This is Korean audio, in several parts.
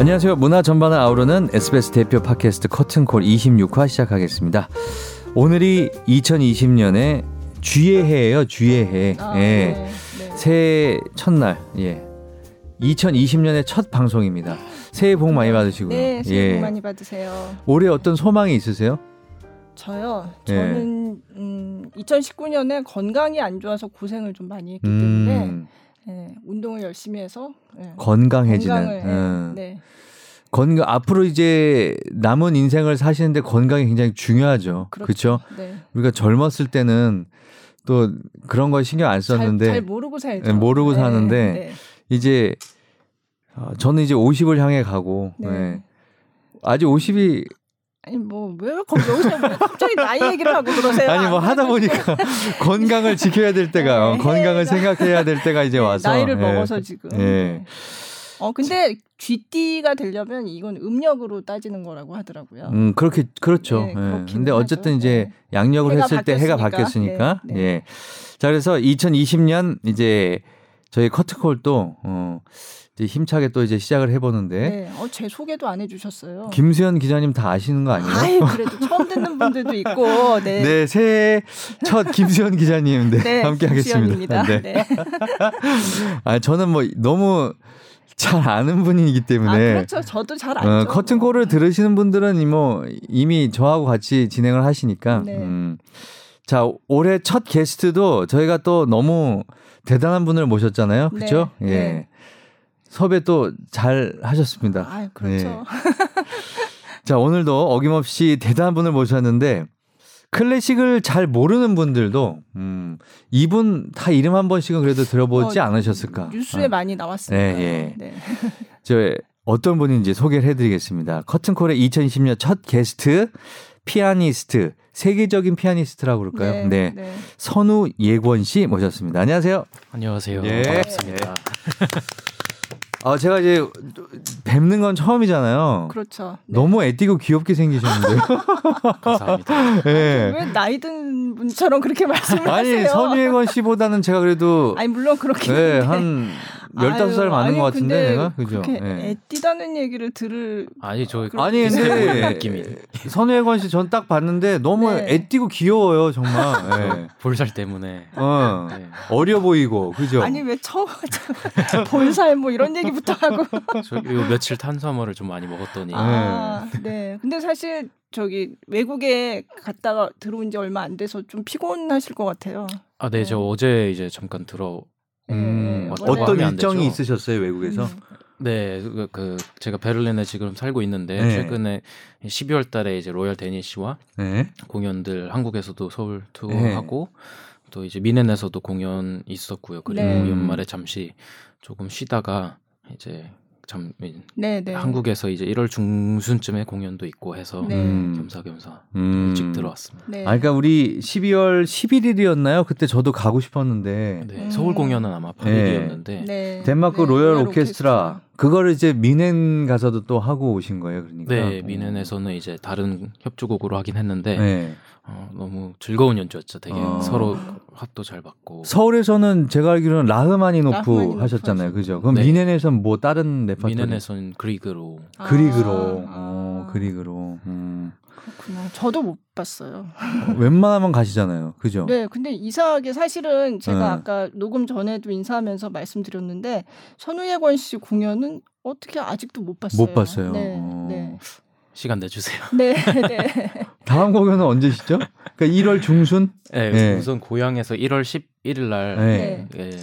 안녕하세요. 문화 전반을 아우르는 SBS 대표 팟캐스트 커튼콜 26화 시작하겠습니다. 오늘이 2020년의 쥐의 해예요. 쥐의 해. 아, 예. 네, 네. 새해 첫날. 예. 2020년의 첫 방송입니다. 새해 복 많이 받으시고요. 네, 새해 예. 복 많이 받으세요. 올해 어떤 소망이 있으세요? 저요. 예. 저는 음, 2019년에 건강이 안 좋아서 고생을 좀 많이 했기 때문에 음, 예, 운동을 열심히 해서 예, 건강해지는. 건강을 예, 음. 네. 건강 앞으로 이제 남은 인생을 사시는데 건강이 굉장히 중요하죠. 그렇죠? 네. 우리가 젊었을 때는 또 그런 걸 신경 안 썼는데 잘, 잘 모르고 살죠. 네, 모르고 네, 사는데 네. 이제 어, 저는 이제 50을 향해 가고 네. 네. 아직 50이 아니 뭐왜 여기서 뭐 갑자기 나이 얘기를 하고 그러세요? 아니 뭐안 하다 보니까 건강을 지켜야 될 때가 어, 네. 건강을 생각해야 될 때가 이제 네, 와서 나이를 예. 먹어서 지금. 예. 네. 어 근데 쥐띠가 되려면 이건 음력으로 따지는 거라고 하더라고요. 음 그렇게 그렇죠. 네, 예. 근데 어쨌든 하죠. 이제 네. 양력을 했을 때 해가 바뀌었으니까. 바뀌었으니까 네, 네. 예. 자 그래서 2020년 이제 저희 커트콜도 어 이제 힘차게 또 이제 시작을 해보는데 네. 어, 제 소개도 안 해주셨어요. 김수현 기자님 다 아시는 거 아니에요? 아이 그래도 처음 듣는 분들도 있고 네. 네, 새해 첫 김수현 기자님 네, 네, 함께 하겠습니다. 네. 네. 아, 저는 뭐 너무 잘 아는 분이기 아 때문에 그렇죠. 저도 잘 알죠. 어, 커튼콜을 들으시는 분들은 뭐 이미 저하고 같이 진행을 하시니까. 네. 음. 자, 올해 첫 게스트도 저희가 또 너무 대단한 분을 모셨잖아요. 네, 그렇죠? 예. 네. 섭외 또 잘 하셨습니다. 아 그렇죠. 자, 오늘도 어김없이 대단한 분을 모셨는데 클래식을 잘 모르는 분들도 음, 이분 다 이름 한 번씩은 그래도 들어보지 어, 않으셨을까? 뉴스에 어. 많이 나왔으니까. 네, 예. 네. 저 어떤 분인지 소개를 해드리겠습니다. 커튼콜의 2020년 첫 게스트 피아니스트 세계적인 피아니스트라고 그럴까요? 네. 네. 선우 예권 씨 모셨습니다. 안녕하세요. 안녕하세요. 예. 반갑습니다. 아 제가 이제 뵙는 건 처음이잖아요. 그렇죠. 네. 너무 애띠고 귀엽게 생기셨는데요. 감사합니다. 예. 왜 나이 든 분처럼 그렇게 말씀을 아니 하세요? 선우예권 씨보다는 제가 그래도 아니 물론 그렇긴 네, 한데. 한 15살 아유, 많은 아니, 것 같은데 근데 내가 그죠? 예. 애띠다는 얘기를 들을 아니 저 아니 근데 느낌이 선우예권 씨전 딱 봤는데 너무 네. 애띠고 귀여워요 정말. 예. 볼살 때문에 어. 네. 어려 보이고 그죠? 아니 왜 처음 볼살 뭐 이런 얘기부터 하고 저 요 며칠 탄수화물을 좀 많이 먹었더니 아, 네. 근데 사실 저기 외국에 갔다가 들어온 지 얼마 안 돼서 좀 피곤하실 것 같아요. 아네저 어제 이제 잠깐 들어 음, 네, 왔다고 어떤 일정이. 있으셨어요 외국에서? 음. 네, 그, 그 제가 베를린에 지금 살고 있는데 네. 최근에 12월 달에 이제 로열 데니시와 네. 공연들 한국에서도 서울 투어하고 또 이제 미넨에서도 공연 있었고요. 그리고 네. 연말에 잠시 조금 쉬다가 이제 참 네, 네. 한국에서 이제 1월 중순쯤에 공연도 있고 해서 네. 음. 겸사겸사 음. 일찍 들어왔습니다. 네. 아, 그러니까 우리 12월 11일이었나요? 그때 저도 가고 싶었는데 네, 음. 서울 공연은 아마 8일이었는데 네. 덴마크 네, 로열 오케스트라 그거를 이제 미넨 가서도 또 하고 오신 거예요, 그러니까. 네, 어. 미넨에서는 이제 다른 협주곡으로 하긴 했는데 네. 어, 너무 즐거운 연주였죠. 되게 어. 서로 합도 잘 받고 서울에서는 제가 알기로는 라흐마니노프 라흐마니노프 하셨잖아요, 그죠? 그럼 네. 뮌헨에서는 뭐 다른 레퍼토리? 뮌헨에서는 그리그로 아, 그리그로, 아, 어, 그리그로. 음. 그렇구나. 저도 못 봤어요. 어, 웬만하면 가시잖아요, 그죠? 네, 근데 이상하게 사실은 제가 네. 아까 녹음 전에도 인사하면서 말씀드렸는데 선우예권 씨 공연은 어떻게 아직도 못 봤어요. 못 봤어요. 네, 어. 네, 시간 내주세요. 네, 네. 다음 공연은 언제시죠? 그러니까 1월 중순? 네, 네. 우선 고향에서 1월 11일 날 네. 예,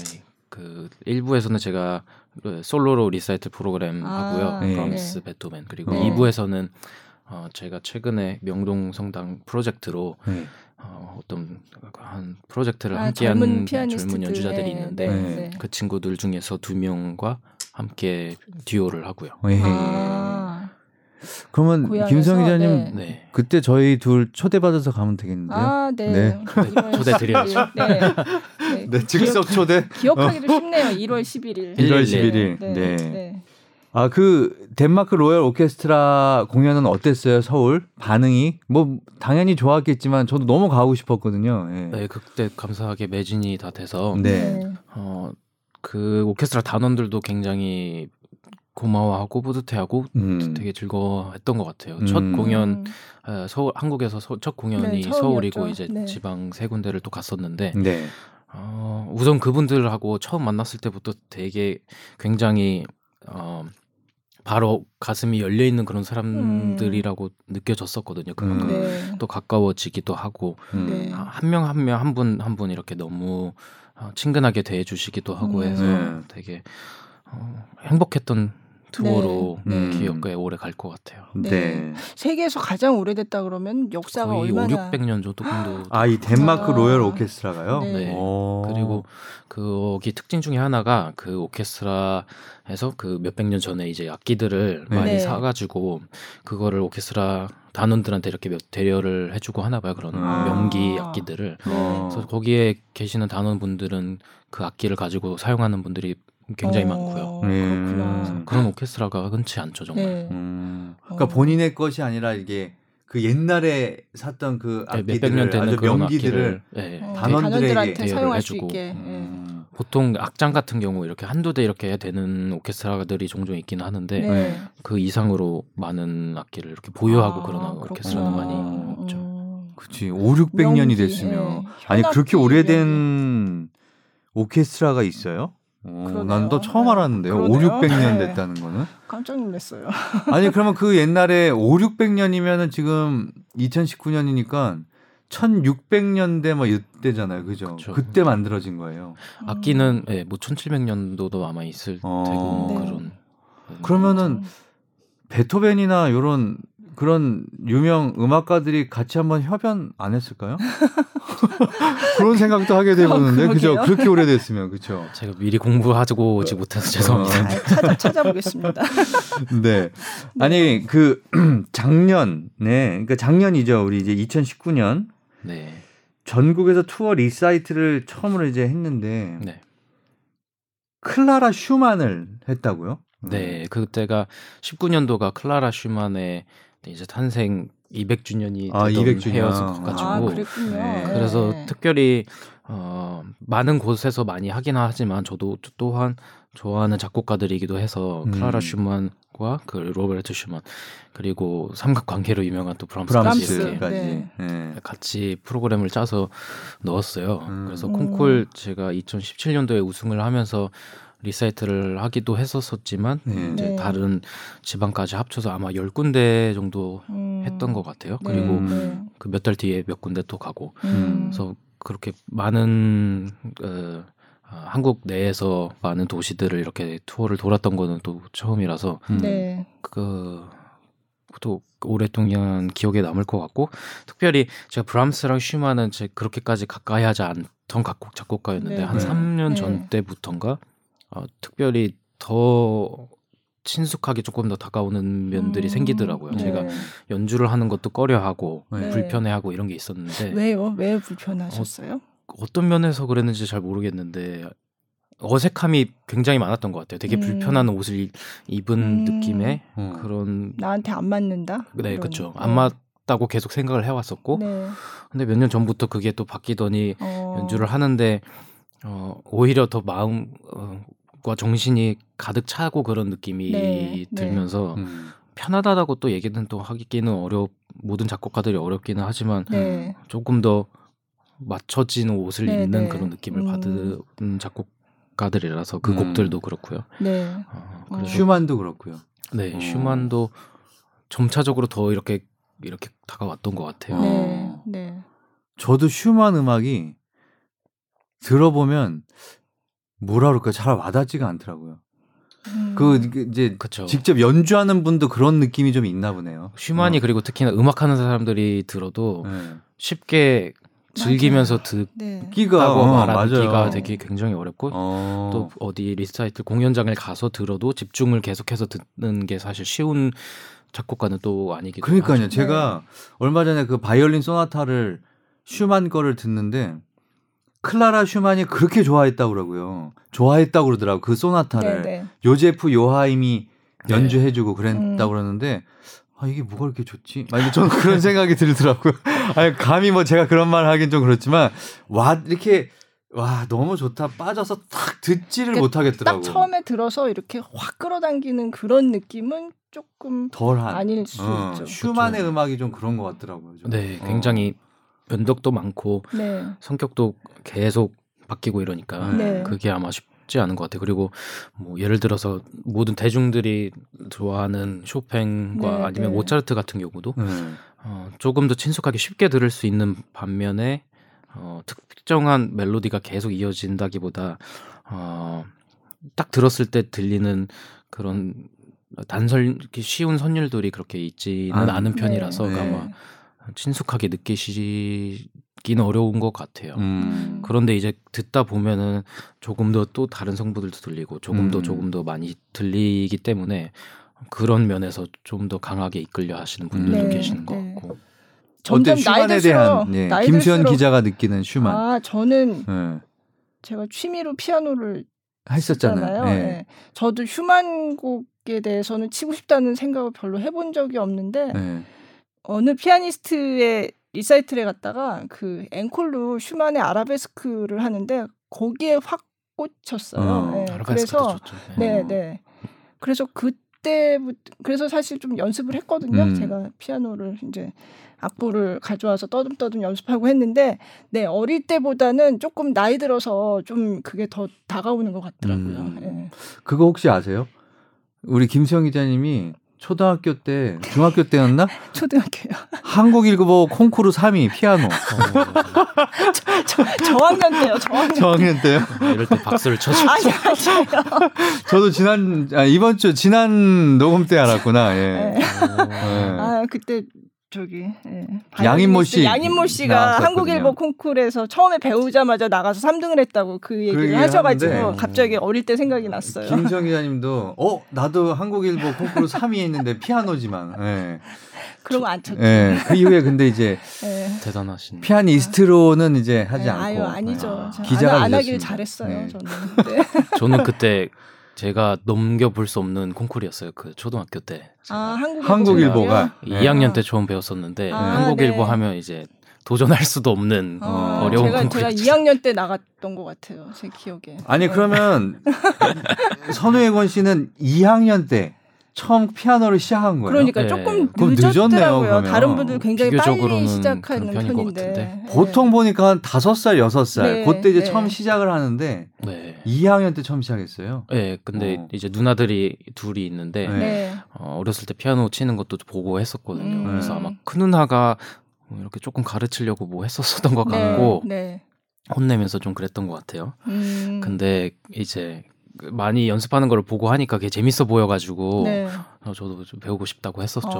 그 일부에서는 제가 그 솔로로 리사이틀 프로그램 아, 하고요. 네. 브람스, 베토벤 그리고 네. 2부에서는 어, 제가 최근에 명동 성당 프로젝트로 네. 어, 어떤 한 프로젝트를 아, 함께한 젊은 젊은, 피아니스트들. 연주자들이 네, 있는데 네, 네. 그 친구들 중에서 두 명과 함께 듀오를 하고요. 예. 아, 그러면 고향에서? 김성 기자님 네. 네. 그때 저희 둘 초대받아서 가면 되겠는데요? 아, 네. 네. 1월 초대 드려야죠. 11일. 네. 네. 네, 즉석 초대. 기억, 하기도 쉽네요. 1월 11일. 1월 11일. 11일. 네. 네. 아, 그 덴마크 로열 오케스트라 공연은 어땠어요? 서울 반응이 뭐 당연히 좋았겠지만 저도 너무 가고 싶었거든요. 예. 네, 그때 감사하게 매진이 다 돼서 네. 어, 그 오케스트라 단원들도 굉장히 고마워하고 뿌듯해하고 음. 되게 즐거워했던 것 같아요. 첫 음. 공연 어, 서울 한국에서 서, 첫 공연이 네. 서울이고 이제 네. 지방 세 군데를 또 갔었는데 네. 어, 우선 그분들하고 처음 만났을 때부터 되게 굉장히 어, 바로 가슴이 열려 있는 그런 사람들이라고 느껴졌었거든요. 그만큼 음. 네. 또 가까워지기도 하고 음. 네. 한명 한 명 한 분 한 분 이렇게 너무 어, 친근하게 대해주시기도 하고 음. 해서 네. 되게 어, 행복했던 투어로 네. 음. 기억에 오래 갈 것 같아요. 네. 네. 세계에서 가장 오래됐다 그러면 역사가 거의 얼마나 5, 600년 정도 정도 아, 이 덴마크 아. 로열 오케스트라가요? 네. 오. 그리고 거기 특징 중에 하나가 그 오케스트라에서 그 몇백 년 전에 이제 악기들을 네. 많이 네. 사가지고 그거를 오케스트라 단원들한테 이렇게 몇 대여를 해주고 하나 봐요 그런 아. 명기 악기들을 어. 그래서 거기에 계시는 단원분들은 그 악기를 가지고 사용하는 분들이 굉장히 어, 많고요. 그렇구나. 음. 그런 오케스트라가 흔치 않죠 정말. 네. 음. 그러니까 어. 본인의 것이 아니라 이게 그 옛날에 샀던 그 네, 몇백 악기들을 년 되는 아주 명기들을 네, 어, 단원들에게 사용할 수 해주고. 있게. 예. 음. 보통 악장 같은 경우 이렇게 한두 대 이렇게 되는 오케스트라들이 종종 있기는 하는데 네. 그 이상으로 많은 악기를 이렇게 보유하고 아, 그런. 오케스트라는 많이 없죠. 음. 그치. 5, 600년이 명기, 됐으면. 예. 아니, 그렇게 오래된 오케스트라가 있어요? 어, 그러네요. 난또 처음 네. 알았는데요. 5, 그러네요. 600년 네. 됐다는 거는. 깜짝 놀랐어요. 아니, 그러면 그 옛날에 5, 600년이면은 지금 2019년이니까 1600년대 뭐 이때잖아요. 그죠? 그쵸. 그때 만들어진 거예요. 악기는 예, 뭐 1700년도도 아마 있을 어. 테고 뭐 네. 그런 그러면은 베토벤이나 요런 그런 유명 음악가들이 같이 한번 협연 안 했을까요? 그런 생각도 하게 되보는데 그죠? 그렇게 오래됐으면 그죠? 제가 미리 공부하고 오지 못해서 죄송합니다. 아, 찾아 찾아보겠습니다. 네. 아니 그 작년에 그러니까 작년이죠. 우리 이제 2019년 네. 전국에서 투어 리사이틀을 처음으로 이제 했는데 네. 클라라 슈만을 했다고요? 네. 그때가 19년도가 클라라 슈만의 이제 탄생 200주년이 아, 되던 200 주년. 해여서 가지고 아, 그랬군요. 네. 그래서 네. 특별히 어 많은 곳에서 많이 하긴 하지만 저도 또한 좋아하는 작곡가들이기도 해서 음. 클라라 슈만과 그 로베르트 슈만 그리고 삼각관계로 유명한 또 브람스. 브람스까지. 네. 네. 같이 프로그램을 짜서 넣었어요. 음. 그래서 음. 콩쿨 제가 2017년도에 우승을 하면서 리사이틀을 하기도 했었었지만 네. 이제 네. 다른 지방까지 합쳐서 아마 10군데 정도 음. 했던 것 같아요. 네, 그리고 네. 그몇 달 뒤에 몇 군데 또 가고 음. 그래서 그렇게 많은 어, 아, 한국 내에서 많은 도시들을 이렇게 투어를 돌았던 거는 또 처음이라서 음. 네. 그또 오랫동안 기억에 남을 것 같고 특별히 제가 브람스랑 슈만은 제 그렇게까지 가까이 하지 않던 작곡 작곡가였는데 네. 한 네. 3년 네. 전 때부터인가 어, 특별히 더 친숙하게 조금 더 다가오는 면들이 음. 생기더라고요. 네. 제가 연주를 하는 것도 꺼려하고 네. 불편해하고 이런 게 있었는데 왜요? 왜 불편하셨어요? 어 떤 면에서 그랬는지 잘 모르겠는데 어색함이 굉장히 많았던 것 같아요. 되게 음. 불편한 옷을 이- 입은 음. 느낌의 어. 그런 나한테 안 맞는다. 네. 그렇죠. 네. 안 맞 다고 계속 생각을 해왔었고 네. 근데 몇 년 전부터 그게 또 바뀌더니 어. 연주를 하는데 어, 오히려 더 마음 과 정신이 가득 차고 그런 느낌이 네, 네. 들면서 음. 편하다고 또 얘기는 또 하기는 어렵 모든 작곡가들이 어렵기는 하지만 네. 조금 더 맞춰진 옷을 네, 입는 네. 그런 느낌을 음. 받은 작곡가들이라서 그 음. 곡들도 그렇고요. 네. 어, 어. 그래서 슈만도 그렇고요. 네 어. 슈만도 점차적으로 더 이렇게 이렇게 다가왔던 것 같아요. 어. 네. 네. 저도 슈만 음악이 들어보면 뭐라 그럴까 잘 와닿지가 않더라고요. 음. 그 이제 그렇죠. 직접 연주하는 분도 그런 느낌이 좀 있나 보네요. 슈만이 어. 그리고 특히나 음악하는 사람들이 들어도 네. 쉽게 즐기면서 네. 끼가 어, 말하기가 맞아요. 되게 굉장히 어렵고 어. 또 어디 리사이틀 공연장을 가서 들어도 집중을 계속해서 듣는 게 사실 쉬운 작곡가는 또 아니기도 그러니까요. 하죠. 제가 얼마 전에 그 바이올린 소나타를 슈만 거를 듣는데 클라라 슈만이 그렇게 좋아했다고 그러고요. 좋아했다고 그러더라고 그 소나타를. 네, 네. 요제프 요하임이 네. 연주해주고 그랬다고 음. 그러는데 아 이게 뭐가 그렇게 좋지? 아니 저는 그런 생각이 들더라고요. 아니 감히 뭐 제가 그런 말을 하긴 좀 그렇지만 와 이렇게 와 너무 좋다 빠져서 탁 듣지를 그 못하겠더라고. 딱 처음에 들어서 이렇게 확 끌어당기는 그런 느낌은 조금 덜한. 아닐 수 어, 있죠. 슈만의 음악이 좀 그런 것 같더라고요. 좀. 네, 어. 굉장히 변덕도 많고 네. 성격도 계속 바뀌고 이러니까 네. 그게 아마 쉽지 않은 것 같아요. 그리고 뭐 예를 들어서 모든 대중들이 좋아하는 쇼팽과 네, 아니면 네. 모차르트 같은 경우도 네. 어, 조금 더 친숙하게 쉽게 들을 수 있는 반면에 어, 특정한 멜로디가 계속 이어진다기보다 어, 딱 들었을 때 들리는 그런 단설 쉬운 선율들이 그렇게 있지는 아, 않은 편이라서 네. 아마 친숙하게 느끼시기는 어려운 것 같아요. 음. 그런데 이제 듣다 보면은 조금 더 또 다른 성부들도 들리고 조금 더 음. 조금 더 많이 들리기 때문에 그런 면에서 좀 더 강하게 이끌려 하시는 분들도 네, 계시는 것 네. 같고 점점 어때 나이 슈만에 들수록 대한 예, 나이 김수현 기자가 느끼는 슈만 아 저는 예. 제가 취미로 피아노를 했었잖아요. 예. 예. 저도 슈만 곡에 대해서는 치고 싶다는 생각을 별로 해본 적이 없는데 예. 어느 피아니스트의 리사이틀에 갔다가 그 앵콜로 슈만의 아라베스크를 하는데 거기에 확 꽂혔어요. 어, 예, 아라베스크도 그래서. 네, 어. 네. 그래서 그때부터 그래서 사실 좀 연습을 했거든요. 음. 제가 피아노를 이제 악보를 가져와서 떠듬떠듬 연습하고 했는데 네 어릴 때보다는 조금 나이 들어서 좀 그게 더 다가오는 것 같더라고요. 음. 예. 그거 혹시 아세요? 우리 김수영 기자님이 초등학교 때, 중학교 때였나? 초등학교요. 한국 일국어 콩쿠르 3위 피아노. 어, 저학년 때요. 저학년. 저학년 때요. 이럴 때 박수를 쳐주죠. 아니 아니에요. 저도 지난 아, 이번 주 지난 녹음 때 알았구나. 예. 네. 예. 아 그때 저기 예. 양인모 씨 양인모 씨가 나왔었거든요. 한국일보 콩쿠르에서 처음에 배우자마자 나가서 3등을 했다고 그 얘기를 얘기를 하셔가지고 갑자기 어릴 때 생각이 났어요. 김수영 기자님도 어 나도 한국일보 콩쿠르 3위 했는데 피아노지만. 예. 그런 거안 쳤죠. 예. 그 이후에 근데 이제 예. 대단하신. 피아니스트로는 이제 하지 네, 않고 아유 아니죠. 아, 저 기자가 안, 안 하길. 잘했어요. 네. 저는. 네. 저는 그때 제가 넘겨볼 수 없는 콩쿨이었어요. 그 초등학교 때. 아 한국 한국일보가 네. 2학년 때 처음 배웠었는데 아, 한국 일보 네. 하면 이제 도전할 수도 없는 어, 어려운 제가 제가 콩쿠르였죠. 2학년 때 나갔던 것 같아요. 제 기억에. 아니 네. 그러면 선우혜건 씨는 2학년 때 처음 피아노를 시작한 거예요. 그러니까 네. 조금 늦었더라고요. 그러면. 다른 분들 굉장히 빨리 비교적으로는 시작하는 그런 편인 것 편인데. 같은데. 네. 보통 보니까 한 5살, 6살 네, 그때 이제 네. 처음 시작을 하는데 네. 2학년 때 처음 시작했어요. 네, 근데 어. 이제 누나들이 둘이 있는데 네. 네. 어, 어렸을 때 피아노 치는 것도 보고 했었거든요. 음. 그래서 아마 큰 누나가 뭐 이렇게 조금 가르치려고 뭐 했었었던 것 같고 네. 혼내면서 좀 그랬던 것 같아요. 음. 근데 이제 그 많이 연습하는 걸 보고 하니까 그게 재밌어 보여가지고 네. 어, 저도 좀 배우고 싶다고 했었죠. 어.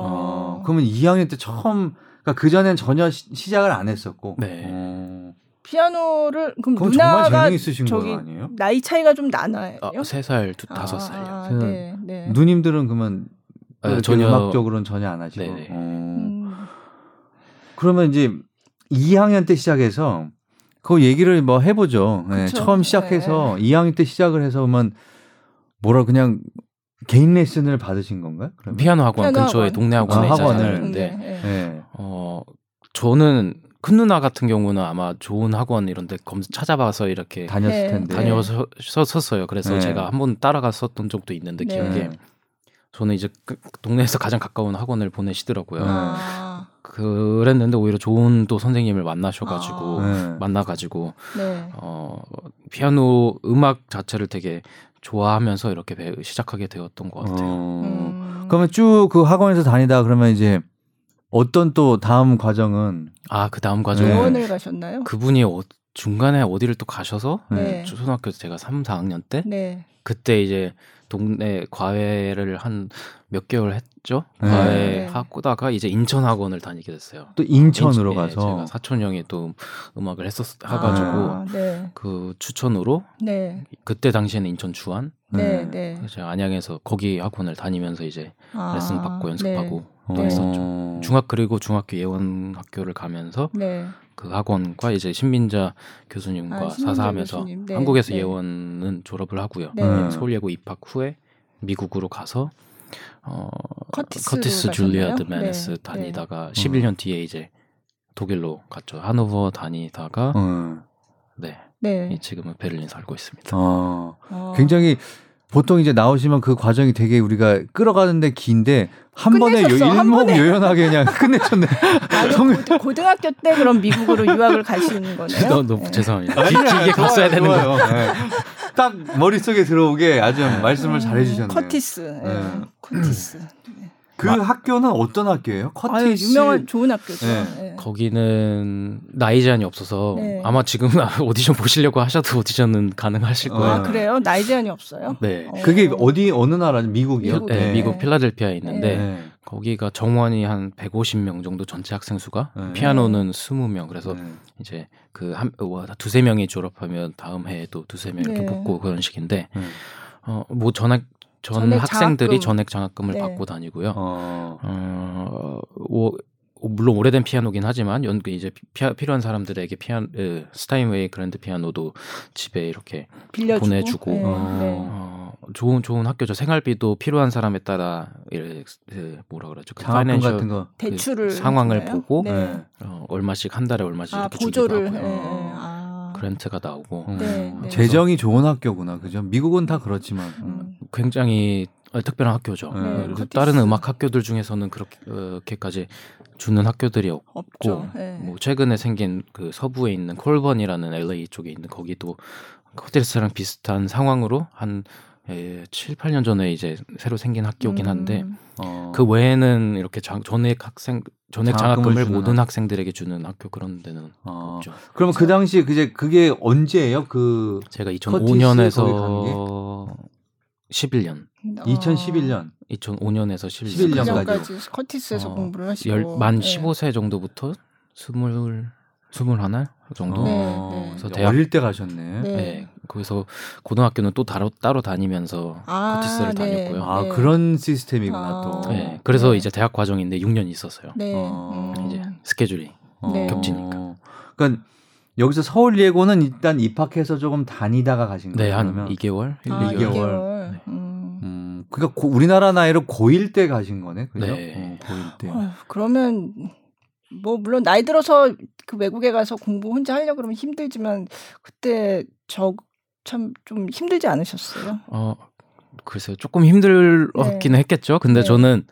어, 그러면 2학년 때 처음 그러니까 그 전엔 전혀 시, 시작을 안 했었고. 네. 어, 피아노를 그럼 그럼 누나가 저기 거 아니에요? 나이 차이가 좀 나나요? 아, 세살 다섯 살이요. 아, 저는 네, 네. 누님들은 그러면 아, 전혀- 음악적으로는 전혀 안 하시고. 네네. 어. 음. 그러면 이제 2학년 때 시작해서 그 얘기를 뭐 해보죠. 네. 처음 시작해서 2학년 때 시작을 해서 그러면 뭐라 그냥 개인 레슨을 받으신 건가요? 그러면? 피아노 학원 피아노 근처에 학원. 동네 학원에 아. 학원을. 근데 네. 네. 어 저는 큰 누나 같은 경우는 아마 좋은 학원 이런 데 검 찾아봐서 이렇게 다녔을 네. 텐데. 다녀섰었어요. 그래서 네. 제가 한번 따라갔었던 적도 있는데 네. 기억에 저는 이제 그 동네에서 가장 가까운 학원을 보내시더라고요. 네. 아, 그랬는데 오히려 좋은 또 선생님을 만나셔가지고 아. 네. 만나가지고 네. 어 피아노 음악 자체를 되게 좋아하면서 이렇게 배, 시작하게 되었던 것 같아요. 어. 음. 그러면 쭉 그 학원에서 다니다 그러면 이제 어떤 또 다음 과정은 아그 다음 과정 네. 은 대원을 가셨나요? 그분이 어, 중간에 어디를 또 가셔서 네. 초등학교 때 제가 3, 4학년 때 네. 그때 이제 동네 과외를 한 몇 개월 했죠. 네. 과외 네. 하고다가 이제 인천 학원을 다니게 됐어요. 또 인천으로 인천- 예, 가서 제가 사촌 형이 또 음악을 했었 해가지고 아, 네. 그 추천으로 네. 그때 당시에는 인천 주안 네. 네. 네. 그래서 제가 안양에서 거기 학원을 다니면서 이제 아, 레슨 받고 연습하고 어. 또 했었죠. 중학 그리고 중학교 예원 학교를 가면서 네. 그 학원과 이제 신민자 교수님과 아, 사사하면서 교수님. 네, 한국에서 네. 예원은 졸업을 하고요. 네. 음. 서울 예고 입학 후에 미국으로 가서 어 커티스 가셨나요? 줄리아드 네, 메네스 네. 다니다가 11년 뒤에 이제 독일로 갔죠. 하노버 다니다가 어. 네. 네. 지금은 베를린 살고 있습니다. 어, 어. 굉장히 보통 이제 나오시면 그 과정이 되게 우리가 끌어가는데 긴데 한 번에 요, 끝내셨어, 한 일목요연하게 그냥 끝내셨네. 성- 고, 고등학교 때 그럼 미국으로 유학을 가시는 거네요. 너무, 너무 네. 죄송합니다. 길게 갔어야 되는 거. 좋아요. 네. 딱 머릿속에 들어오게 아주 말씀을 음, 잘 해 주셨네요. 커티스. 예, 네. 커티스. 그 학교는 어떤 학교예요? 아유, 커티스. 유명한 좋은 학교죠. 네. 예. 거기는 나이 제한이 없어서 네. 아마 지금 오디션 보시려고 하셔도 오디션은 가능하실 어. 거예요. 아 그래요? 나이 제한이 없어요? 네. 어. 그게 어디 어느 나라죠? 미국이요? 미국. 네, 미국 필라델피아에 있는데 네. 거기가 정원이 한 150명 정도 전체 학생 수가 네. 피아노는 20명 그래서 네. 이제 그한 두세 명이 졸업하면 다음 해에 또 두세 명 이렇게 네. 붙고 그런 식인데 네. 어뭐 전학 전 전액 학생들이 장학금. 전액 장학금을 네. 받고 다니고요. 어. 어, 오, 물론 오래된 피아노긴 하지만 연 이제 피, 필요한 사람들에게 피아노 에, 스타인웨이 그랜드 피아노도 집에 이렇게 빌려주고. 보내주고. 네, 어. 네. 어, 좋은 좋은 학교죠. 생활비도 필요한 사람에 따라 이 그, 뭐라 그러죠? 그 장학금 같은 거. 대출을 상황을 해주나요? 보고 네. 네. 어, 얼마씩 한 달에 얼마씩 아 이렇게 보조를. 주기도 예, 하고요. 예. 아. 그랜트가 나오고 음. 네, 네. 재정이 좋은 학교구나, 그죠? 미국은 다 그렇지만. 음. 음. 굉장히 어, 특별한 학교죠. 네, 어, 커티스. 다른 음악 학교들 중에서는 그렇게 그렇게까지 주는 학교들이 없고 없죠. 예. 뭐 최근에 생긴 그 서부에 있는 콜번이라는 LA 쪽에 있는 거기도 커티스랑 비슷한 상황으로 한 예, 7, 8년 전에 이제 새로 생긴 학교긴 한데 음. 어. 그 외에는 이렇게 장, 전액 학생 전액 장학금을 모든 학- 학생들에게 주는 학교 그런 데는 어. 없죠. 그러면 그 당시 그제 그게 언제예요? 그 제가 커티스 거기 간 2005년에서 11년, 어. 2011년. 2005년에서 11년, 11 년까지. 년까지 커티스에서 어, 공부를 하시고 열, 만 예. 15세 정도부터 스 물 스물 하나 정도. 네, 어, 네. 그래서 대학- 어릴 때 가셨네. 네. 네. 거기서 고등학교는 또 따로 따로 다니면서 아, 커티스를 네. 다녔고요. 아 네. 그런 시스템이구나 아. 또. 네. 그래서 네. 이제 대학 과정인데 6년 있었어요. 네. 어, 음. 이제 스케줄이 네. 겹치니까. 그러니까 여기서 서울 예고는 일단 입학해서 조금 다니다가 가신 거예요. 네, 한 그러면? 2개월, 1, 아, 2개월. 2개월. 네. 음. 음, 그러니까 고- 우리나라 나이로 고1 때 가신 거네, 그죠? 네. 어, 고1 때. 어휴, 그러면 뭐 물론 나이 들어서 그 외국에 가서 공부 혼자 하려고 그러면 힘들지만 그때 저 참 좀 힘들지 않으셨어요? 어, 글쎄요. 조금 힘들었기는 네. 했겠죠. 근데 네. 저는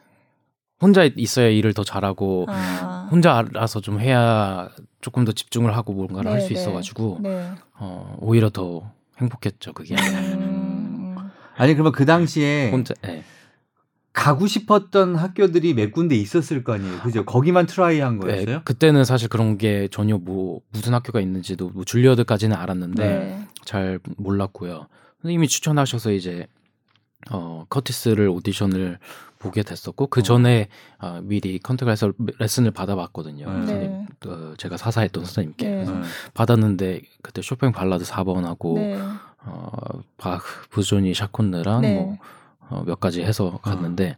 혼자 있어야 일을 더 잘하고 아, 혼자 알아서 좀 해야 조금 더 집중을 하고 뭔가를 할수 네, 네. 있어가지고 네. 어, 오히려 더 행복했죠. 그게 음, 아니 그러면 그 당시에 혼자. 네. 가고 싶었던 학교들이 몇 군데 있었을 거 아니에요, 그죠? 거기만 트라이한 거였어요? 네, 그때는 사실 그런 게 전혀 뭐 무슨 학교가 있는지도 뭐 줄리어드까지는 알았는데 네. 잘 몰랐고요. 선생님이 추천하셔서 이제 어 커티스를 오디션을 보게 됐었고 그 전에 어, 미리 컨택해서 레슨을 받아봤거든요. 네. 선생님, 어, 제가 사사했던 선생님께 네. 그래서 네. 받았는데 그때 쇼팽 발라드 4번 하고 네. 어, 박 부조니 샤콘느랑 네. 뭐 어, 몇 가지 해서 갔는데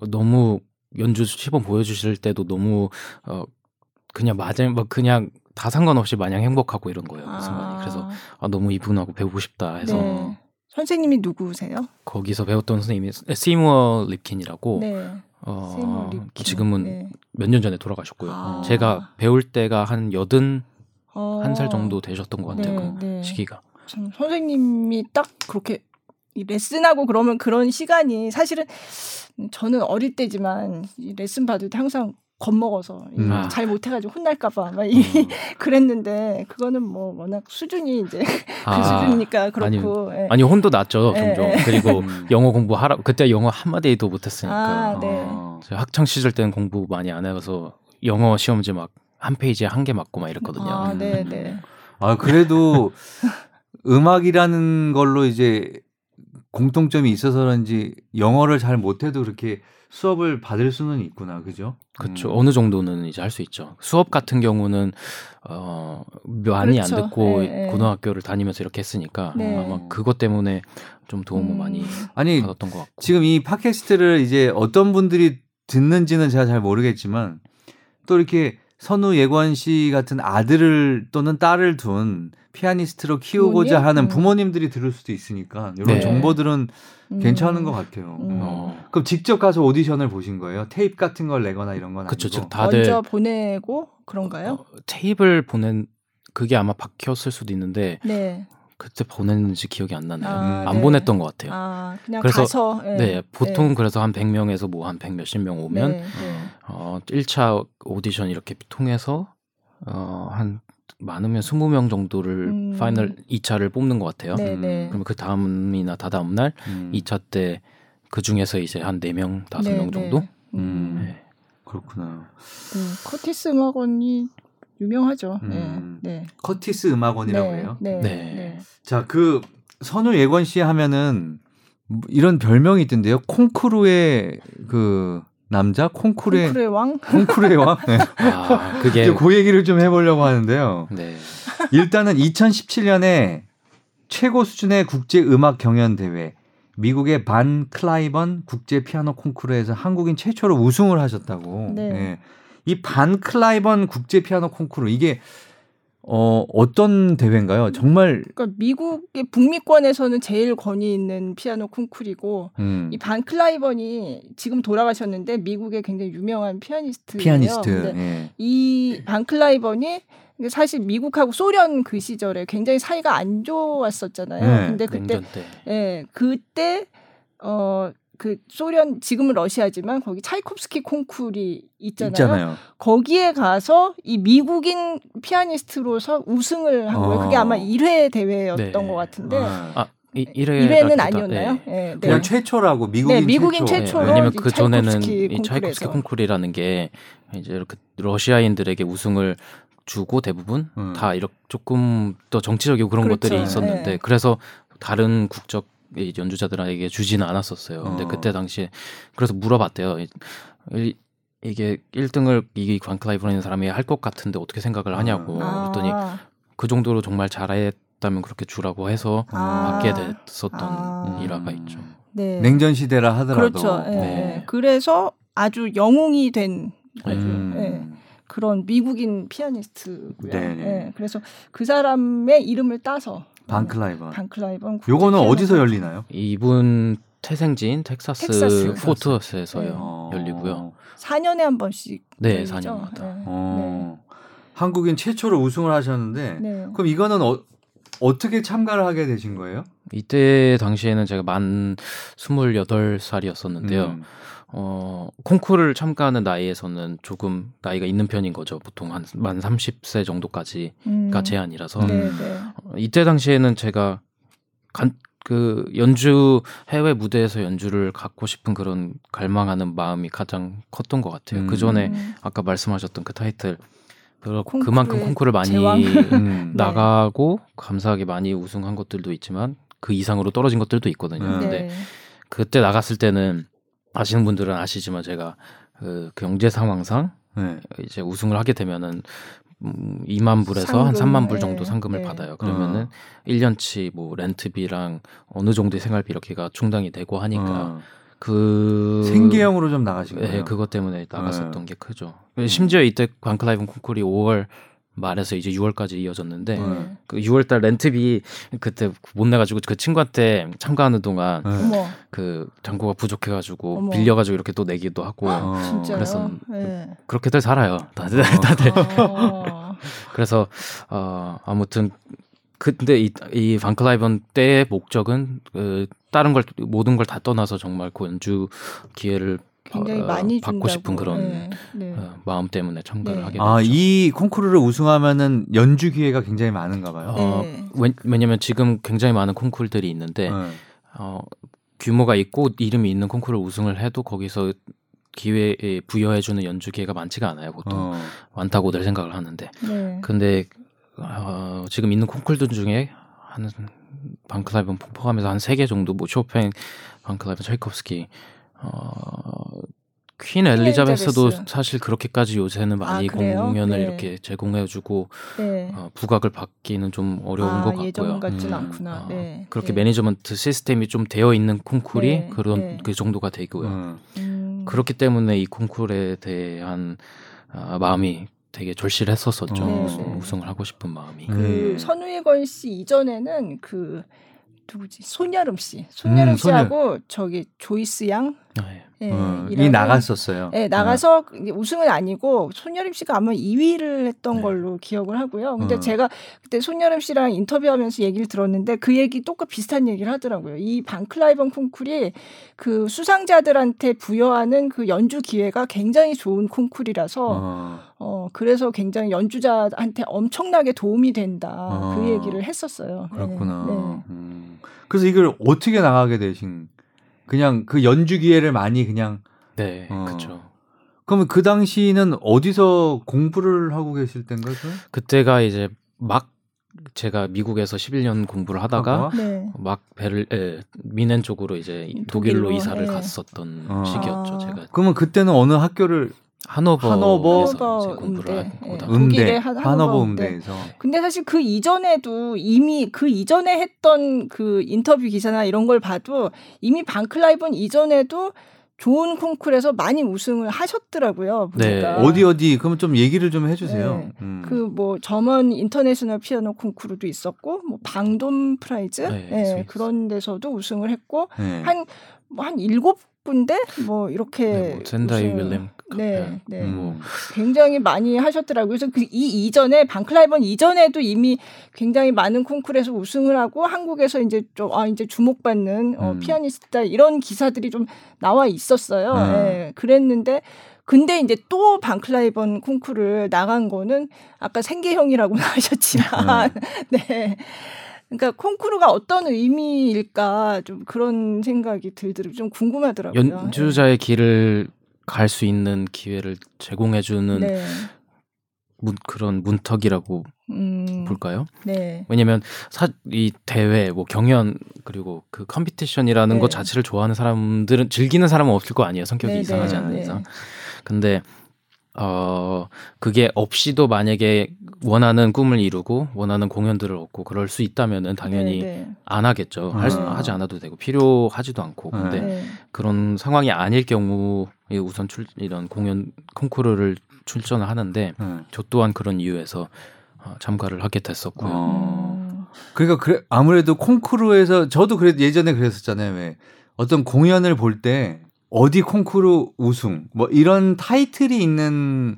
어, 너무 연주 시범 보여주실 때도 너무 어 그냥 마냥 뭐 그냥 다 상관없이 마냥 행복하고 이런 거예요 그 순간이 그래서 아, 너무 이분하고 배우고 싶다 해서 네. 선생님이 누구세요? 거기서 배웠던 선생님이 시무어 립킨이라고 네. 어, 립킨. 지금은 네. 몇년 전에 돌아가셨고요. 아. 제가 배울 때가 한 여든 어, 한살 정도 되셨던 것 같아요. 네, 그 네. 시기가. 참 선생님이 딱 그렇게 이 레슨하고 그러면 그런 시간이 사실은 저는 어릴 때지만 이 레슨 받을 때 항상 겁먹어서 이 음. 아. 잘 못해가지고 혼날까봐 막 이, 그랬는데 그거는 뭐 워낙 수준이 이제 그 수준이니까 그렇고 예. 아, 아니 혼도 났죠 예, 종종. 예. 그리고 음. 영어 공부하라 그때 영어 한 마디도 못했으니까. 아, 네. 어. 제가 학창 시절 때는 공부 많이 안 해서 영어 시험지 막 한 페이지에 한 개 맞고 막 이랬거든요. 아, 음. 네, 네. 아 그래도 음악이라는 걸로 이제 공통점이 있어서 그런지 영어를 잘 못해도 그렇게 수업을 받을 수는 있구나, 그죠? 그렇죠. 음. 어느 정도는 이제 할 수 있죠. 수업 같은 경우는 어 많이 그렇죠. 안 듣고 예, 예. 고등학교를 다니면서 이렇게 했으니까 네. 아마 그것 때문에 좀 도움을 음. 많이 아니 받았던 것 같고. 지금 이 팟캐스트를 이제 어떤 분들이 듣는지는 제가 잘 모르겠지만 또 이렇게 선우 예관 씨 같은 아들을 또는 딸을 둔 피아니스트로 키우고자 부모님? 하는 음. 부모님들이 들을 수도 있으니까 이런 네. 정보들은 음. 괜찮은 것 같아요. 음. 어. 그럼 직접 가서 오디션을 보신 거예요? 테이프 같은 걸 내거나 이런 건 그쵸, 아니고. 즉 다들 먼저 보내고 그런가요? 어, 테이블 보낸 그게 아마 바뀌었을 수도 있는데 네. 그때 보냈는지 기억이 안 나네요. 아, 안 네. 보냈던 것 같아요. 아, 그냥 그래서- 가서 예. 네, 보통 그래서 한 100명에서 뭐 한 100 몇십 명 오면 네, 네. 어 1차 오디션 이렇게 통해서 어 한 많으면 20명 정도를 음. final 2차를 뽑는 것 같아요. 네, 네. 그러면 그 다음이나 다다음 날 음. 2차 때 그 중에서 이제 한 4명, 5명 네, 정도? 네. 음. 음. 네. 그렇구나. 네. 커티스 음악원이 유명하죠. 음. 네. 네. 커티스 음악원이라고 네, 해요. 네. 네. 네. 자, 그 선우 예권 씨 하면은 뭐 이런 별명이 있던데요. 콩쿠르의 그 남자 콩쿠르의 콩쿠르의 왕. 콩쿠르의 왕. 네. 아, 그게 그 얘기를 좀 해보려고 하는데요. 네. 일단은 2017년에 최고 수준의 국제 음악 경연 대회 미국의 반 클라이번 국제 피아노 콩쿠르에서 한국인 최초로 우승을 하셨다고. 네. 예. 이반 클라이번 국제 피아노 콩쿠르 이게 어 어떤 대회인가요? 정말 그러니까 미국의 북미권에서는 제일 권위 있는 피아노 콩쿠르이고 음, 이 반 클라이번이 지금 돌아가셨는데 미국의 굉장히 유명한 피아니스트예요. 피아니스트. 근데 예. 이 반 클라이번이 사실 미국하고 소련 그 시절에 굉장히 사이가 안 좋았었잖아요. 네, 근데 그때 때. 예, 그때 어 그 소련 지금은 러시아지만 거기 차이콥스키 콩쿠르이 있잖아요. 있잖아요. 거기에 가서 이 미국인 피아니스트로서 우승을 한 거예요. 그게 어. 아마 1회 대회였던 네. 것 같은데 아, 아, 이, 1회 1회는 아니었나요? 예, 네. 그냥 최초라고 미국인, 네, 미국인 최초. 최초로 네, 왜냐면 그 전에는 차이콥스키. 콩쿠르라는 게 이제 이렇게 러시아인들에게 우승을 주고 대부분 음. 다 이렇게 조금 더 정치적이고 그런 그렇죠. 것들이 있었는데 네. 그래서 다른 국적 의 연주자들에게 주지는 않았었어요. 근데 어. 그때 당시에 그래서 물어봤대요. 이- 이- 이게 1등을 이 관클라이브라는 사람이 할 것 같은데 어떻게 생각을 하냐고 아. 그랬더니 그 정도로 정말 잘했다면 그렇게 주라고 해서 아. 받게 됐었던 아. 일화가 있죠. 네. 냉전 시대라 하더라도 그렇죠. 예, 네. 예. 그래서 아주 영웅이 된 아주 음. 예, 그런 미국인 피아니스트고요. 네네. 예, 그래서 그 사람의 이름을 따서 반클라이번. 반클라이번 요거는 어디서 열리나요? 이분 태생지인 텍사스, 텍사스. 포트워스에서요 네. 어. 열리고요. 4년에 한 번씩 네, 열리죠. 4년마다. 예. 어. 한국인 최초로 우승을 하셨는데 네. 네. 그럼 이거는 어, 어떻게 참가를 하게 되신 거예요? 이때 당시에는 제가 만 28살이었었는데요. 음. 어, 콩쿠르를 참가하는 나이에서는 조금 나이가 있는 편인 거죠. 보통 한 만 30세 정도까지가 음. 제한이라서. 네, 음. 네. 어, 이때 당시에는 제가 간, 그 연주 해외 무대에서 연주를 갖고 싶은 그런 갈망하는 마음이 가장 컸던 것 같아요. 음. 그 전에 음. 아까 말씀하셨던 그 타이틀 그- 그만큼 콩쿠르를 많이. 음. 네. 나가고 감사하게 많이 우승한 것들도 있지만 그 이상으로 떨어진 것들도 있거든요. 네. 근데 네. 그때 나갔을 때는 아시는 분들은 아시지만 제가 그 경제 상황상 네. 이제 우승을 하게 되면은 음, 2만 불에서 한 상금, 3만 불 정도 네, 상금을 네. 받아요. 그러면은 어. 1년치 뭐 렌트비랑 어느 정도의 생활비 이렇게가 충당이 되고 하니까 어. 그 생계형으로 좀 나가신 거예요. 네, 그것 때문에 나갔었던 네. 게 크죠. 심지어 이때 관클라이븐 콩쿠르이 5월 말에서 이제 6월까지 이어졌는데 네. 그 6월달 렌트비 그때 못 내가지고 그 친구한테 참가하는 동안 네. 그 잔고가 부족해가지고 어머. 빌려가지고 이렇게 또 내기도 하고 어. 진짜요? 그래서 네. 그렇게들 살아요. 다들 어. 다들 어. 그래서 어 아무튼 근데 이, 이 반클라이번 때의 목적은 그 다른 걸 모든 걸 다 떠나서 정말 그 연주 기회를 굉장히 어, 많이 받고 싶은 준다고. 그런 네. 네. 어, 마음 때문에 참가를 네. 하게 됐죠. 아, 이 콩쿠르를 우승하면은 연주 기회가 굉장히 많은가 봐요. 어, 네. 왜, 왜냐면 지금 굉장히 많은 콩쿠르들이 있는데 네. 어, 규모가 있고 이름이 있는 콩쿠르 우승을 해도 거기서 기회에 부여해주는 연주 기회가 많지가 않아요. 보통 어. 많다고들 생각을 하는데 네. 근데 어, 지금 있는 콩쿨들 중에 한 반클라이번 포함해서 한 세 개 정도 뭐 쇼팽, 반클라이번, 차이콥스키 어, 퀸 엘리자베스도 엘리자베스. 사실 그렇게까지 요새는 많이 아? 공연을 네. 이렇게 제공해주고 네. 어, 부각을 받기는 좀 어려운 아, 것 같고요. 예전 같진 음. 않구나. 어, 네. 그렇게 네. management 시스템이 좀 되어 있는 콩쿨이 네, 그런 네. 그 정도가 되고요. 음. 음. 그렇기 때문에 이 콩쿨에 대한 아, 마음이 되게 절실했었었죠. 네, 우승, 네. 우승을 하고 싶은 마음이. 그 네. 선우예건 씨 이전에는 그 누구지? 손여름 씨. 손여름 음, 씨하고 저기 조이스 양. 네. 예, 어, 이 나갔었어요. 예, 나가서 이제 우승은 아니고 손여름 씨가 아마 2위를 했던 네. 걸로 기억을 하고요. 근데 어. 제가 그때 손여름 씨랑 인터뷰하면서 얘기를 들었는데 그 얘기 똑같 비슷한 얘기를 하더라고요. 이 반클라이번 콩쿨이 그 수상자들한테 부여하는 그 연주 기회가 굉장히 좋은 콩쿨이라서 어. 어 그래서 굉장히 연주자한테 엄청나게 도움이 된다 어. 그 얘기를 했었어요. 네, 그렇구나. 네. 음. 그래서 이걸 어떻게 나가게 되신? 그냥 그 연주 기회를 많이 그냥 네, 어. 그렇죠. 그러면 그 당시는 어디서 공부를 하고 계실 때인가요? 그때가 이제 막 제가 미국에서 11년 공부를 하다가 하다가? 네. 막 베를 에, 미넨 쪽으로 이제 독일로, 독일로 이사를 네. 갔었던 어. 시기였죠. 아. 제가 그러면 그때는 어느 학교를 하노버 이제 음대, 공부를 예. 다 음. 음대 한- 하노버 하노버 음대. 음대에서 근데 사실 그 이전에도 이미 그 이전에 했던 그 인터뷰 기사나 이런 걸 봐도 이미 반클라이번 이전에도 좋은 콩쿨에서 많이 우승을 하셨더라고요. 네. 보니까. 어디 어디 그러면 좀 얘기를 좀 해주세요. 네. 음. 그뭐 German International 피아노 콩쿠르도 있었고 뭐 Vendome Prize 네, 예, 스위스. 그런 데서도 우승을 했고 네. 한뭐한 일곱 군데 뭐 이렇게 네, 뭐 젠다이 윌렘 네, 네. 음. 굉장히 많이 하셨더라고요. 그래서 그 이 이전에 반클라이번 이전에도 이미 굉장히 많은 콩쿠르에서 우승을 하고 한국에서 이제 좀 아 이제 주목받는 어, 음. 피아니스트다 이런 기사들이 좀 나와 있었어요. 음. 예, 그랬는데 근데 이제 또 반클라이번 콩쿠르를 나간 거는 아까 생계형이라고는 하셨지만 네. 그러니까 콩쿠르가 어떤 의미일까 좀 그런 생각이 들더라고요. 좀 궁금하더라고요. 연주자의 길을 갈 수 있는 기회를 제공해주는 네. 문, 그런 문턱이라고 음, 볼까요? 네. 왜냐면 사, 이 대회, 뭐 경연 그리고 그 컴피티션이라는 네. 것 자체를 좋아하는 사람들은 즐기는 사람은 없을 거 아니에요. 성격이 네, 이상하지 네, 않는 네. 이상. 근데 어 그게 없이도 만약에 원하는 꿈을 이루고 원하는 공연들을 얻고 그럴 수 있다면은 당연히 네, 네. 안 하겠죠. 할 수- 음. 하지 않아도 되고 필요하지도 않고. 근데 네. 그런 상황이 아닐 경우에 우선 출 이런 공연 콩쿠르를 출전을 하는데 네. 저 또한 그런 이유에서 어, 참가를 하게 됐었고요. 어. 음. 그러니까 그래 아무래도 콩쿠르에서 저도 그래 예전에 그랬었잖아요. 왜 어떤 공연을 볼때 어디 콩쿠르 우승 뭐 이런 타이틀이 있는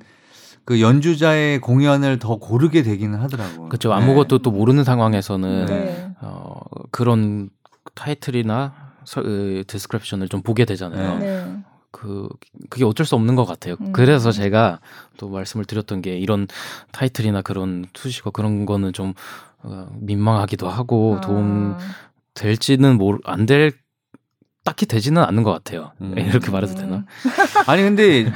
그 연주자의 공연을 더 고르게 되기는 하더라고요. 그렇죠. 네. 아무것도 또 모르는 상황에서는 네. 어, 그런 타이틀이나 서, 으, 디스크립션을 좀 보게 되잖아요. 네. 네. 그 그게 어쩔 수 없는 것 같아요. 음. 그래서 제가 또 말씀을 드렸던 게 이런 타이틀이나 그런 수식어 그런 거는 좀 어, 민망하기도 하고 도움 아. 될지는 안될 딱히 되지는 않는 것 같아요. 음. 이렇게 말해도 되나? 음. 아니 근데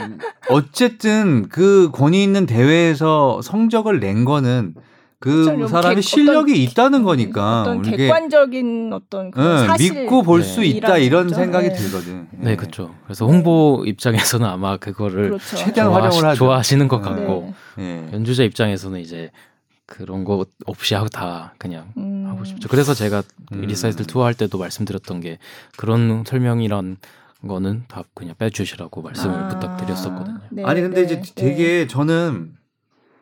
어쨌든 그 권위 있는 대회에서 성적을 낸 거는 그. 사람이 객- 실력이 어떤- 있다는 거니까 어떤 객관적인 어떤 그런 응, 사실 믿고 볼수 네. 있다 이런 거죠. 생각이 네. 들거든. 네, 예. 그렇죠. 그래서 홍보 입장에서는 아마 그거를 그렇죠. 최대한 좋아하시, 활용을 하죠. 좋아하시는 것 네. 같고 네. 예. 연주자 입장에서는 이제 그런 거 없이 하고 다 그냥 음. 하고 싶죠. 그래서 제가 음. 리사이틀 투어 할 때도 말씀드렸던 게 그런 설명이란 거는 다 그냥 빼주시라고 말씀을 아. 부탁드렸었거든요. 네, 아니 근데 네, 이제 되게 저는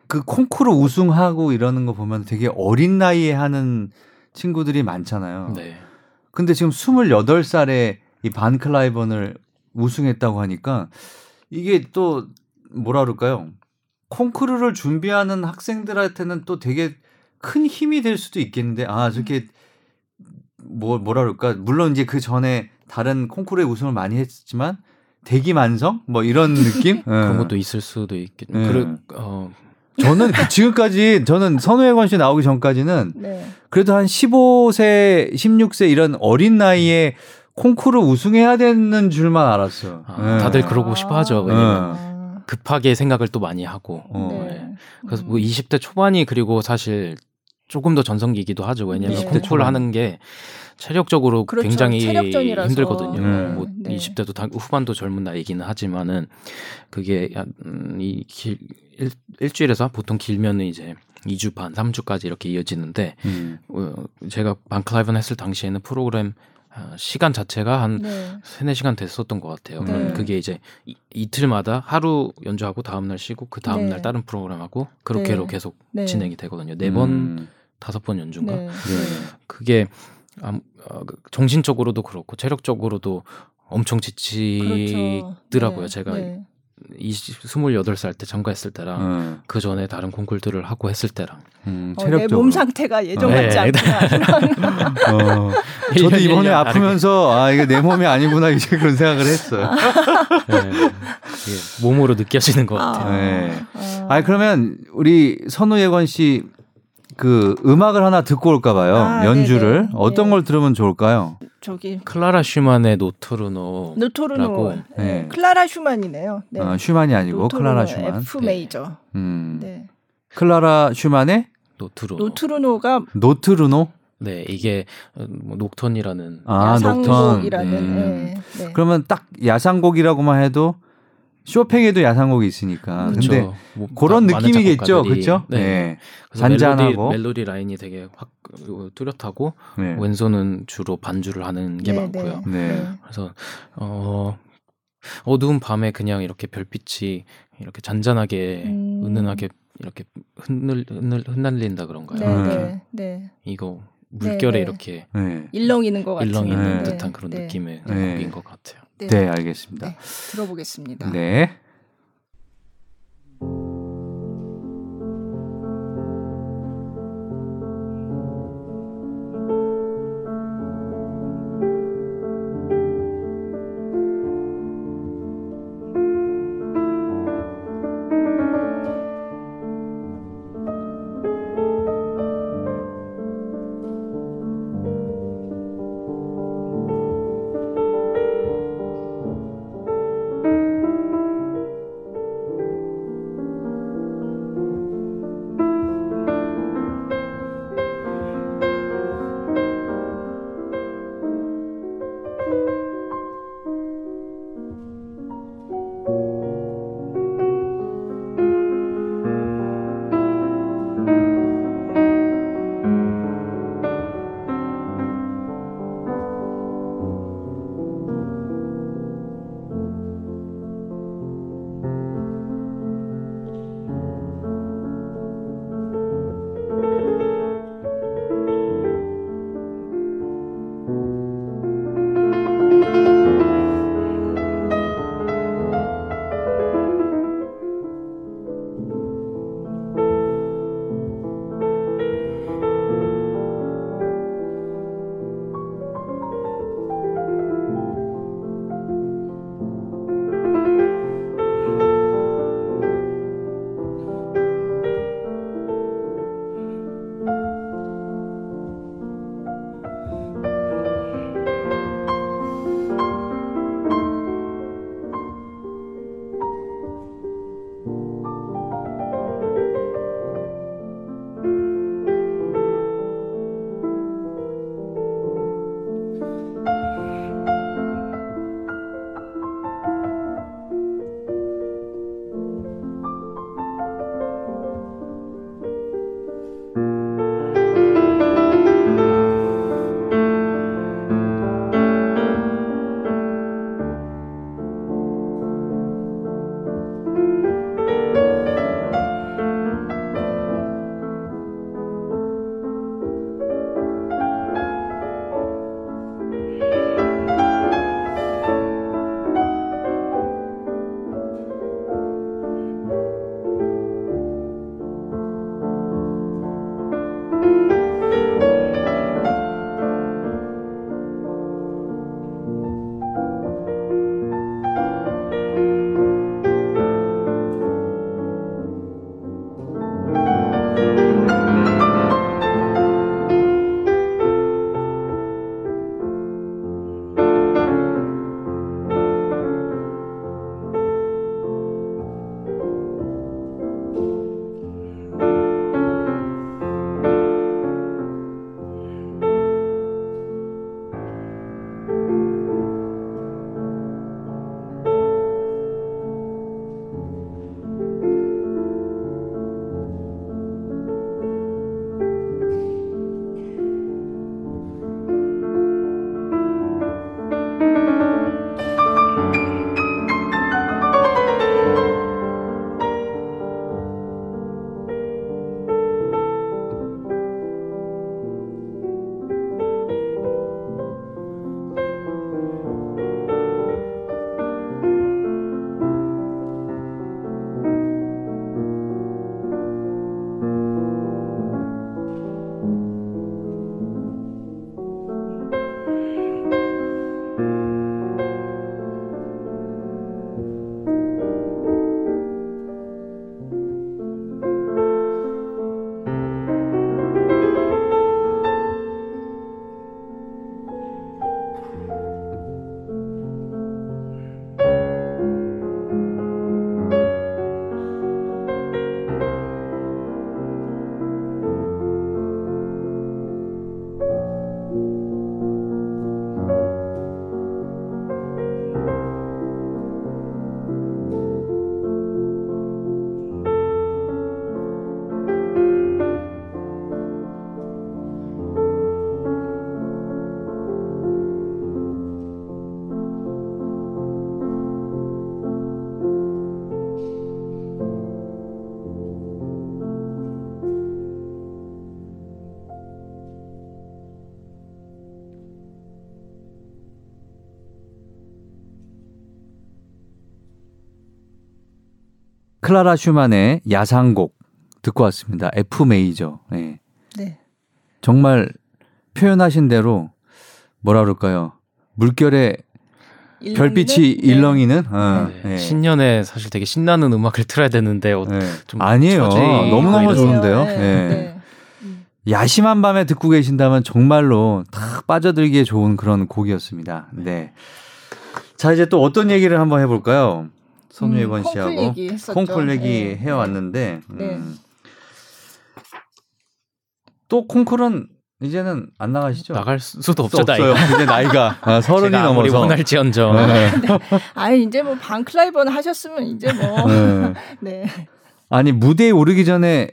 그 콩쿠르 우승하고 이러는 거 보면 되게 어린 나이에 하는 친구들이 많잖아요. 네. 근데 지금 28살에 이 반클라이번을 우승했다고 하니까 이게 또 뭐라 그럴까요? 콩쿠르를 준비하는 학생들한테는 또 되게 큰 힘이 될 수도 있겠는데 아 저렇게 뭐 뭐라 그럴까? 물론 이제 그 전에 다른 콩쿠르에 우승을 많이 했지만 대기 만성 뭐 이런 느낌? 그런 예. 것도 있을 수도 있겠. 네. 그래, 어, 저는 그 지금까지 저는 선우혜건 씨 나오기 전까지는 네. 그래도 한 15세, 16세 이런 어린 나이에 콩쿠르 우승해야 되는 줄만 알았어요. 아, 예. 다들 그러고 싶어 하죠. 왜냐면 아. 급하게 생각을 또 많이 하고. 어. 네. 그래서 뭐 20대 초반이 그리고 사실 조금 더 전성기이기도 하죠. 왜냐면 네. 초반. 하는 게 체력적으로 그렇죠. 굉장히 체력전이라서. 힘들거든요. 음. 뭐 네. 20대도 다, 후반도 젊은 나이기는 하지만은 그게 한, 음, 이 길, 일, 일주일에서 보통 길면은 이제 2주 반, 3주까지 이렇게 이어지는데 음. 어, 제가 반클라이븐 했을 당시에는 프로그램 어, 시간 자체가 한 네. 세네 시간 됐었던 것 같아요. 네. 그럼 그게 이제 이, 이틀마다 하루 연주하고 다음 날 쉬고 그 다음 네. 날 다른 프로그램 하고 그렇게로 네. 계속 네. 진행이 되거든요. 네 번, 음. 다섯 번 연주인가? 네. 네. 그게 아, 정신적으로도 그렇고 체력적으로도 엄청 지치더라고요. 그렇죠. 제가 네. 이십 28살 때 참가했을 때랑 음, 그 전에 다른 콘쿨들을 하고 했을 때랑 음, 어, 내 체력적으로. 몸 상태가 예전 네. 같지 않구나. 어, 저도 1년, 이번에 1년 아프면서 아 이게 내 몸이 아니구나 이제 그런 생각을 했어요. 네. 몸으로 느껴지는 것 같아요. 네. 아, 아 그러면 우리 선우 예건 씨 그 음악을 하나 듣고 올까 봐요. 아, 연주를 네네. 어떤 네. 걸 들으면 좋을까요? 저기 클라라 슈만의 Notturno Notturno 라고, 네. 네. 클라라 슈만이네요. 네. 아, 슈만이 아니고 Notturno 클라라 슈만. F 네. 메이저. 음. 네. 클라라 슈만의 Notturno. Notturno가 Notturno. 네, 이게 어, 뭐 녹턴이라는 아 녹턴. 야상곡이라는 음. 네. 네. 그러면 딱 야상곡이라고만 해도 쇼팽에도 야상곡이 있으니까. 그쵸. 근데 뭐 그런 다- 느낌이겠죠, 그렇죠? 네. 그래서 잔잔하고. 멜로디, 멜로디 라인이 되게 확 어, 뚜렷하고 네. 왼손은 주로 반주를 하는 게 네, 많고요. 네. 네. 그래서 어 어두운 밤에 그냥 이렇게 별빛이 이렇게 잔잔하게 음. 은은하게 이렇게 흔들 흔들 흩날린다 그런가요? 네, 음. 네, 네. 이거 물결에 네, 네. 이렇게 네. 일렁이는 것 같은 일렁이는 네. 듯한 그런 네. 느낌의 네. 곡인 것 같아요. 네. 네, 알겠습니다. 네. 들어보겠습니다. 네. 클라라 슈만의 야상곡 듣고 왔습니다. F 메이저. 네. 네. 정말 표현하신 대로 뭐라 그럴까요? 물결에 별빛이 일렁이는? 네. 일렁이는 어, 네. 네. 신년에 사실 되게 신나는 음악을 틀어야 되는데 어, 네. 좀 아니에요. 너무 너무 아니에요. 좋은데요. 네. 네. 야심한 밤에 듣고 계신다면 정말로 탁 빠져들기에 좋은 그런 곡이었습니다. 네. 자 이제 또 어떤 얘기를 한번 해볼까요? 손유건 음, 씨하고 얘기. 콩쿨 얘기 네. 해왔는데 네. 음. 또 콩쿨은 이제는 안 나가시죠? 나갈 수도 없죠. 나이가. 이제 나이가 아, 서른이 제가 아무리 넘어서. 원할지언정 네. 아 이제 뭐 방클라이번 하셨으면 이제 뭐 네. 네. 아니 무대에 오르기 전에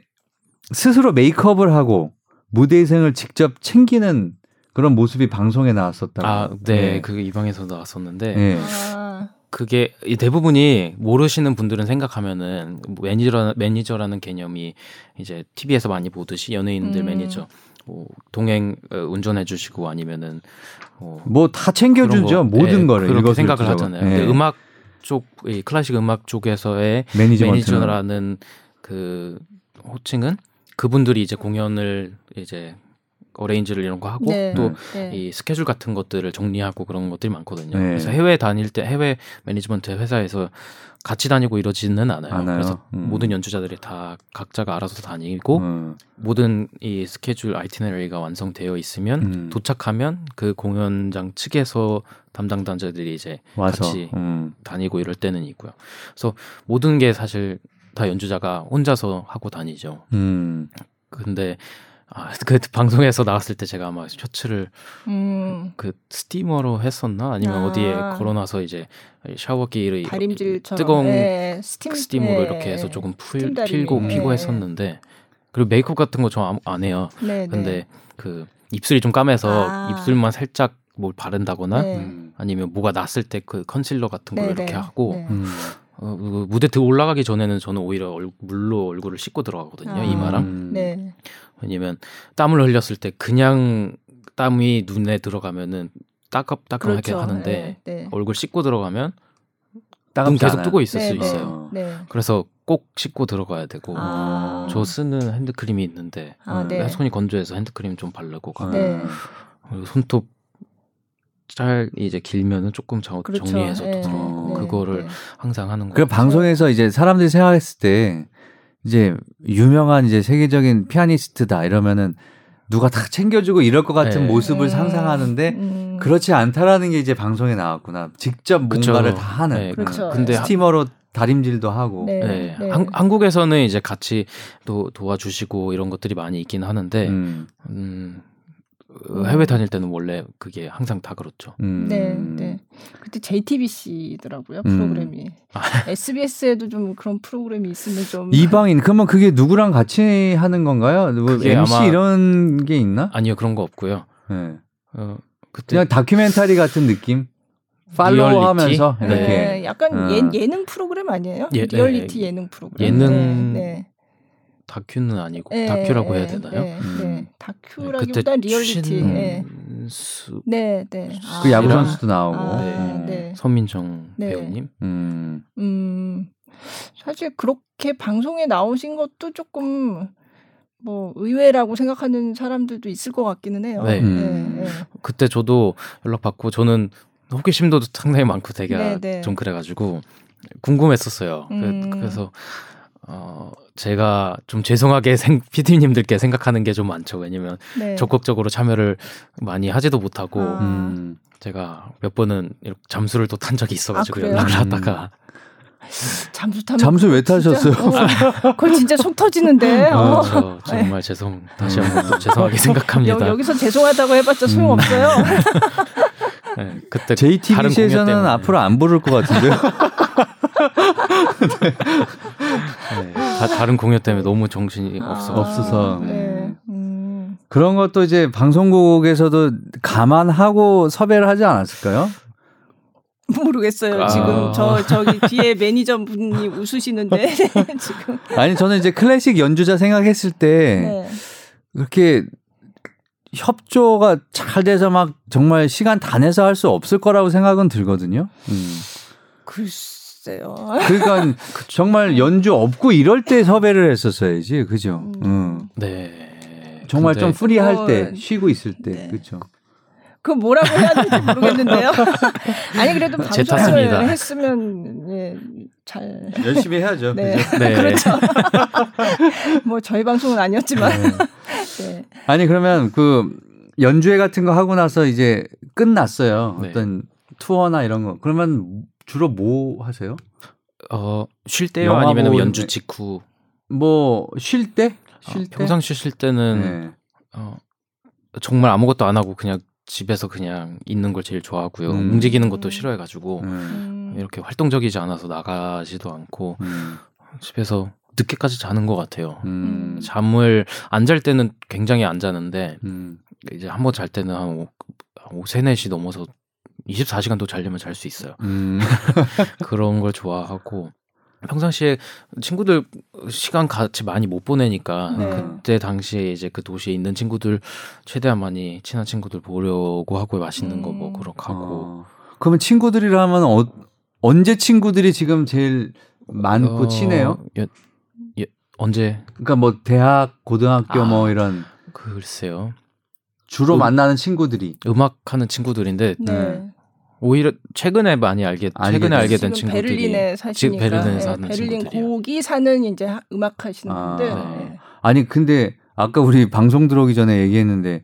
스스로 메이크업을 하고 무대생을 직접 챙기는 그런 모습이 방송에 나왔었다고. 아, 네, 네. 그 이방인에서 나왔었는데 네. 아, 그게 이 대부분이 모르시는 분들은 생각하면은 매니저 매니저라는 개념이 이제 TV에서 많이 보듯이 연예인들 음. 매니저 뭐 동행 어, 운전해 주시고 아니면은 뭐뭐다 챙겨 주죠. 그런 거, 모든 예, 거를 그렇게 생각을 주자고. 하잖아요. 예. 근데 음악 쪽, 이 클래식 음악 쪽에서의 매니저라는 그 호칭은 그분들이 이제 공연을 이제 어레인지를 이런 거 하고 네. 또 네. 이 스케줄 같은 것들을 정리하고 그런 것들이 많거든요. 네. 그래서 해외 다닐 때 해외 매니지먼트 회사에서 같이 다니고 이러지는 않아요. 않아요? 그래서 음. 모든 연주자들이 다 각자가 알아서 다니고 음. 모든 이 스케줄 아이티너리가 완성되어 있으면 음. 도착하면 그 공연장 측에서 담당 단자들이 이제 와서 같이 음. 다니고 이럴 때는 있고요. 그래서 모든 게 사실 다 연주자가 혼자서 하고 다니죠. 음. 근데 아, 그 방송에서 나왔을 때 제가 아마 셔츠를 음, 그 steamer로 했었나 아니면 아. 어디에 걸어놔서 이제 샤워기를 다림질처럼 뜨거운 네, 스팀 스팀으로 네. 이렇게 해서 조금 풀. 필고 네. 피고 했었는데 그리고 메이크업 같은 거 저 안 해요. 네, 근데 네. 그 입술이 좀 까매서 아. 입술만 살짝 뭘 바른다거나 네. 음. 아니면 뭐가 났을 때 그 컨실러 같은 걸 네, 이렇게 네. 하고 네. 음. 어, 그 무대 들 올라가기 전에는 저는 오히려 얼, 물로 얼굴을 씻고 들어가거든요 아. 이마랑 음. 네. 왜냐면 땀을 흘렸을 때 그냥 땀이 눈에 들어가면은 따갑따끔하게 그렇죠. 하는데 네, 네. 얼굴 씻고 들어가면 눈 계속 않아요. 뜨고 있을 네, 수 네. 있어요. 네. 그래서 꼭 씻고 들어가야 되고 아. 저 쓰는 핸드크림이 있는데 아, 음, 네. 손이 건조해서 핸드크림 좀 바르고 가고 네. 그리고 손톱 짤 이제 길면은 조금 정, 그렇죠. 정리해서 네, 또 들어가고 네, 그거를 네. 항상 하는 그 거예요. 방송에서 이제 사람들이 생각했을 때 이제 유명한 이제 세계적인 피아니스트다 이러면은 누가 다 챙겨주고 이럴 것 같은 네. 모습을 음. 상상하는데 음. 그렇지 않다라는 게 이제 방송에 나왔구나. 직접 그쵸. 뭔가를 다 하는. 네, 그렇죠. 근데 스티머로 다림질도 하고. 네. 네, 네. 한, 한국에서는 이제 같이 도, 도와주시고 이런 것들이 많이 있긴 하는데 음. 음. 어, 해외 다닐 때는 원래 그게 항상 다 그렇죠. 음. 네, 네. 그때 JTBC더라고요 음. 프로그램이. SBS에도 좀 그런 프로그램이 있으면 좀. 이방인 그러면 그게 누구랑 같이 하는 건가요? 뭐 MC 아마- 이런 게 있나? 아니요 그런 거 없고요. 네. 어, 그때 그냥 다큐멘터리 같은 느낌? follow 하면서 리얼리티? 이렇게 네, 약간 어. 예, 예능 프로그램 아니에요? 예, 리얼리티 네. 예능 프로그램. 예능 네, 다큐는 아니고 네. 다큐라고 해야 네, 되나요? 네, 음. 네. 그때 다큐라기보다 리얼리티. 네, 네, 네. 그 야구 이랑- 선수도 나오고. 아, 네. 네. 서민정 네. 배우님. 음. 음, 사실 그렇게 방송에 나오신 것도 조금 뭐 의외라고 생각하는 사람들도 있을 것 같기는 해요. 네. 음. 네, 네. 그때 저도 연락 받고 저는 호기심도 상당히 많고 되게 네, 네. 좀 그래가지고 궁금했었어요. 그- 음. 그래서 어 제가 좀 죄송하게 생, PD님들께 생각하는 게 좀 많죠. 왜냐면 네. 적극적으로 참여를 많이 하지도 못하고 아. 음. 제가 몇 번은 이렇게 잠수를 또 탄 적이 있어가지고 아? 연락을 음. 하다가 잠수 타면 잠수 왜 타셨어요? 어, 그거 진짜 속 터지는데. 어. 저 정말 죄송 다시 한번 또 죄송하게 생각합니다. 여, 여기서 죄송하다고 해봤자 소용 없어요. 네, 그때 다른 공연 JTBC에서는. 앞으로 안 부를 것 같은데요. 네, 다, 다른 공연 때문에 너무 정신이 없어. 없어서. 네. 음. 그런 것도 이제 방송국에서도 감안하고 섭외를 하지 않았을까요? 모르겠어요. 아. 지금 저 저기 뒤에 매니저 분이 웃으시는데 지금. 아니 저는 이제 클래식 연주자 생각했을 때 네. 그렇게 협조가 잘 돼서 막 정말 시간 다 내서 할 수 없을 거라고 생각은 들거든요. 음. 글쎄 요. 그러니까 정말 연주 없고 이럴 때 섭외를 했었어야지, 그죠? 음. 응. 네. 정말 근데 좀 프리할 때, 그건- 쉬고 있을 때, 네. 그렇죠. 그 뭐라고 해야 될지 모르겠는데요. 아니 그래도 제 방송을. 했으면 예, 잘. 열심히 해야죠. 네. 그죠? 네. 그렇죠. 뭐 저희 방송은 아니었지만. 네. 네. 아니 그러면 그 연주회 같은 거 하고 나서 이제 끝났어요. 네. 어떤 투어나 이런 거. 그러면 주로 뭐 하세요? 어, 쉴 때요 아니면 보는- 연주 직후 뭐 쉴 때? 어, 쉴 때? 평상시 쉴 때는 네. 어, 정말 아무것도 안 하고 그냥 집에서 그냥 있는 걸 제일 좋아하고요. 음. 움직이는 것도 음. 싫어해가지고 음. 음. 이렇게 활동적이지 않아서 나가지도 않고 음. 집에서 늦게까지 자는 것 같아요. 음. 잠을 안 잘 때는 굉장히 안 자는데 음. 이제 한번 잘 때는 한 오, 오, 3, 4시 넘어서 24시간도 자려면 잘 수 있어요. 음. 그런 걸 좋아하고 평상시에 친구들 시간 같이 많이 못 보내니까 네. 그때 당시에 이제 그 도시에 있는 친구들 최대한 많이 친한 친구들 보려고 하고 맛있는 거뭐 음. 그렇게 하고 어. 그러면 친구들이라면 어, 언제 친구들이 지금 제일 많고 어, 친해요? 여- 여- 언제 그러니까 뭐 대학, 고등학교 아. 뭐 이런 글쎄요 주로 음. 만나는 친구들이 음악 하는 친구들인데 네. 네. 오히려 최근에 많이 알게 알게 최근에 된- 알게 된 지금 친구들이 베를린에 사시니까 베를린에 예, 사는 베를린 친구들이요. 거기 사는 이제 하- 음악 하시는 아. 분들 네. 예. 아니 근데 아까 우리 방송 들어오기 전에 얘기했는데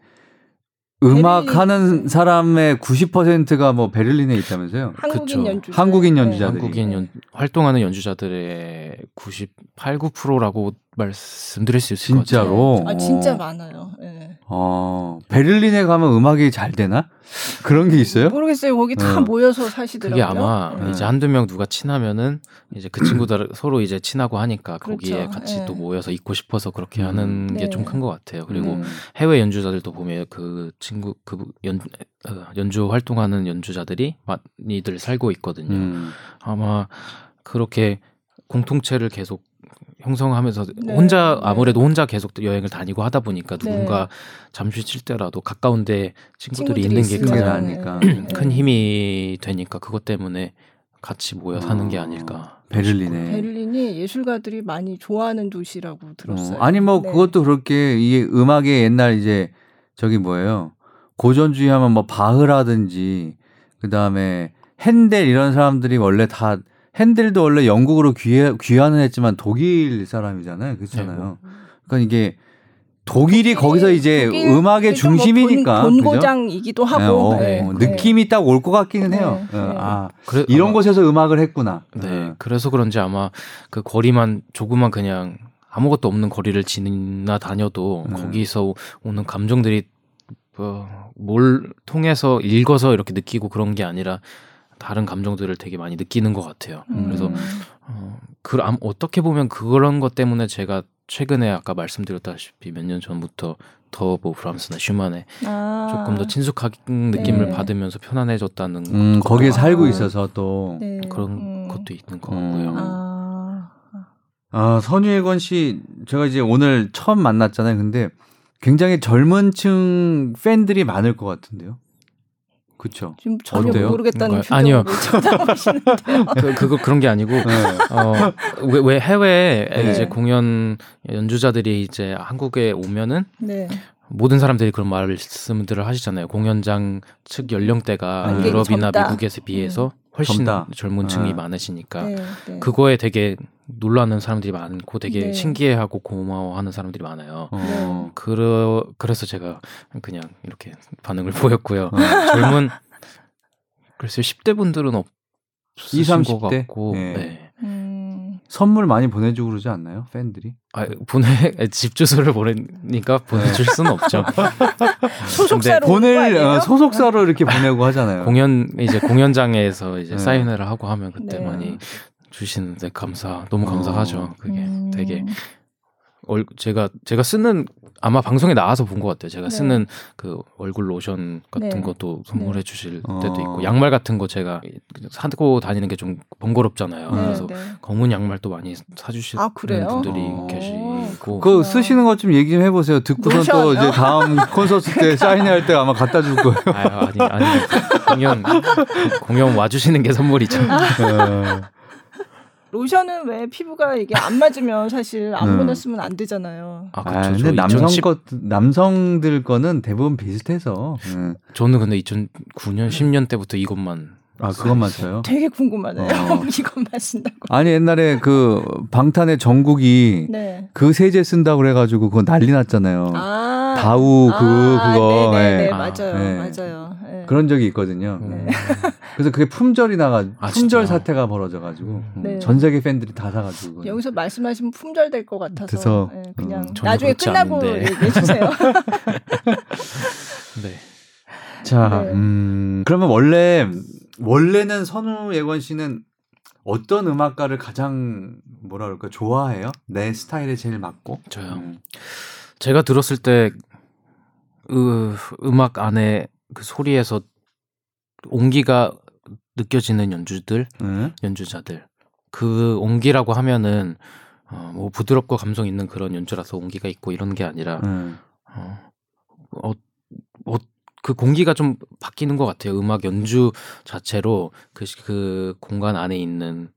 음악 베를린- 하는 사람의 90%가 뭐 베를린에 있다면서요? 한국인 그쵸. 연주 한국인 연주자들이. 한국인 연, 활동하는 연주자들의 98, 9%라고 말씀드릴 수 있을 것 같아요. 진짜로? 아 진짜 어. 많아요. 예. 어, 베를린에 가면 음악이 잘 되나? 그런 게 있어요? 모르겠어요. 거기 다 어. 모여서 사시더라고요. 그게 아마 네. 이제 한두 명 누가 친하면은 이제 그 친구들 서로 이제 친하고 하니까 그렇죠. 거기에 같이 네. 또 모여서 있고 싶어서 그렇게 음. 하는 게 네. 좀큰 것 같아요. 그리고 음. 해외 연주자들도 보면 그 친구 그 연, 어, 연주 활동하는 연주자들이 많이들 살고 있거든요. 음. 아마 그렇게 공통체를 계속 형성하면서 네, 혼자 네. 아무래도 혼자 계속 여행을 다니고 하다 보니까 네. 누군가 잠시 쉴 때라도 가까운데 친구들이 친구들이 있는 게 그게 가장. 네. 큰 힘이 되니까 그것 때문에 같이 모여 사는 게 어, 아닐까. 베를린에. 베를린이 예술가들이 많이 좋아하는 도시라고 들었어요. 어, 아니 뭐 네. 그것도 그렇게 이게 음악의 옛날 이제 저기 뭐예요 고전주의 하면 뭐 바흐라든지 그 다음에 핸델 이런 사람들이 원래 다 핸델도 원래 영국으로 귀해, 귀환을 했지만 독일 사람이잖아요 그렇잖아요 그러니까 이게 독일이 거기서 이제 독일, 음악의 그러니까 뭐 중심이니까 본? 본고장이기도 하고 네, 어, 네, 어, 네. 느낌이 딱 올 것 같기는 해요 네, 어, 네. 아 그래, 이런 아마- 곳에서 음악을 했구나 네, 어. 그래서 그런지 아마 그 거리만 조그만 그냥 아무것도 없는 거리를 지나 다녀도 음. 거기서 오는 감정들이 어, 뭘 통해서 읽어서 이렇게 느끼고 그런 게 아니라 다른 감정들을 되게 많이 느끼는 것 같아요. 음. 그래서 어, 그 암- 어떻게 보면 그런 것 때문에 제가 최근에 아까 말씀드렸다시피 몇 년 전부터 더 뭐 브람스나 슈만에 아, 조금 더 친숙한 느낌을 네. 받으면서 편안해졌다는 음, 것도 거기에 살고 아. 있어서 또 네. 그런 음. 것도 있는 것 음. 같고요. 아, 아, 선유혜건 씨, 제가 이제 오늘 처음 만났잖아요. 근데 굉장히 젊은 층 팬들이 많을 것 같은데요. 그쵸? 지금 전혀 어때요? 모르겠다는 뭔가요? 아니요. 그, 그거 그런 게 아니고 네. 어, 왜, 왜 해외에 네. 이제 공연 연주자들이 이제 한국에 오면은 네. 모든 사람들이 그런 말씀들을 하시잖아요. 공연장 측 연령대가 아, 유럽이나 젊다. 미국에서 비해서 훨씬 젊다. 젊은 층이 아. 많으시니까 네, 네. 그거에 되게 놀라는 사람들이 많고 되게 네. 신기해하고 고마워하는 사람들이 많아요. 어. 그러, 그래서 제가 그냥 이렇게 반응을 보였고요. 어. 젊은 글쎄요 10대 분들은 없으신 20, 것 30대? 같고 네. 네. 음, 선물 많이 보내주고 그러지 않나요? 팬들이? 아, 보내 집 주소를 보내니까 보내줄 수는 없죠. 소속사로 보낼? 어, 소속사로 이렇게 보내고 하잖아요. 공연 이제 공연장에서 이제 네. 사인회를 하고 하면 그때 네. 많이 주시는데 감사 너무 감사하죠. 어. 그게 음. 되게 얼 제가 제가 쓰는 아마 방송에 나와서 본 것 같아요. 제가 네. 쓰는 그 얼굴 로션 같은 네. 것도 선물해 주실 어. 때도 있고 양말 같은 거 제가 사고 다니는 게 좀 번거롭잖아요. 네, 그래서 네. 검은 양말도 많이 사주시는 아? 분들이 어. 계시고 그거 쓰시는 것 좀 얘기 좀 해보세요. 듣고선 또 로션. 이제 다음 콘서트 때 사인회 때 아마 갖다 줄 거예요. 아, 아니 아니 공연 공연 와주시는 게 선물이죠. 어. 로션은 왜 피부가 이게 안 맞으면 사실 아무거나 음. 쓰면 안 되잖아요. 아, 아, 그렇죠. 근데 저 남성 2010 것 남성들 거는 대부분 비슷해서. 음. 저는 근데 2009년 10년 때부터 이것만 아 그것만 써요. 되게 궁금하네요. 어. 이것만 쓴다고. 아니 옛날에 그 방탄의 정국이 네. 그 세제 쓴다고 그래가지고 그거 난리 났잖아요. 아. 다우 그 아, 그거 네네네, 예. 맞아요. 네. 맞아요. 예. 그런 적이 있거든요. 음. 그래서 그게 품절이 나가 아, 품절 진짜요? 사태가 벌어져 가지고 음. 네. 전 세계 팬들이 다 사가지고. 여기서 말씀하시면 품절 될 것 같아서 그래서, 예, 그냥 음, 나중에 끝나고. 얘기해 주세요. 네. 자, 네. 음, 그러면 원래 원래는 선우 예권 씨는 어떤 음악가를 가장 뭐라 그럴까 좋아해요? 내 스타일에 제일 맞고. 저요. 음. 제가 들었을 때 으, 음악 안에 그 소리에서 온기가 느껴지는 연주들, 음. 연주자들. 그 온기라고 하면은 어, 뭐 부드럽고 감성 있는 그런 연주라서 온기가 있고 이런 게 아니라 음. 어, 어, 어, 그 공기가 좀 바뀌는 것 같아요. 음악 연주 자체로 그, 시- 그 공간 안에 있는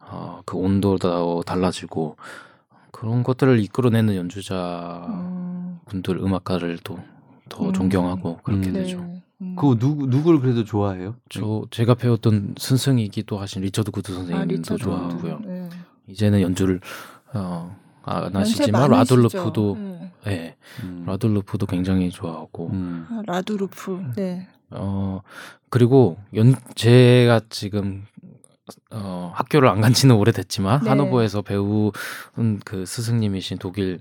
어, 그 온도도 달라지고 그런 것들을 이끌어내는 연주자 음, 분들 음악가를 또 더 음. 존경하고 그렇게 음. 되죠. 음. 그 누구 누구를 그래도 좋아해요? 저 제가 배웠던 스승이기도 하신 리처드 구드 아, 선생님도 리처드 좋아하고요. 네. 이제는 연주를 어, 안 하시지만? 라두 루푸도 네. 예, 음. 라두 루푸도 굉장히 좋아하고 음. 아, 라두 루푸. 네. 어 그리고 연 제가 지금 어 학교를 안 간 지는 오래됐지만 네. 하노버에서 배운 그 스승님이신 독일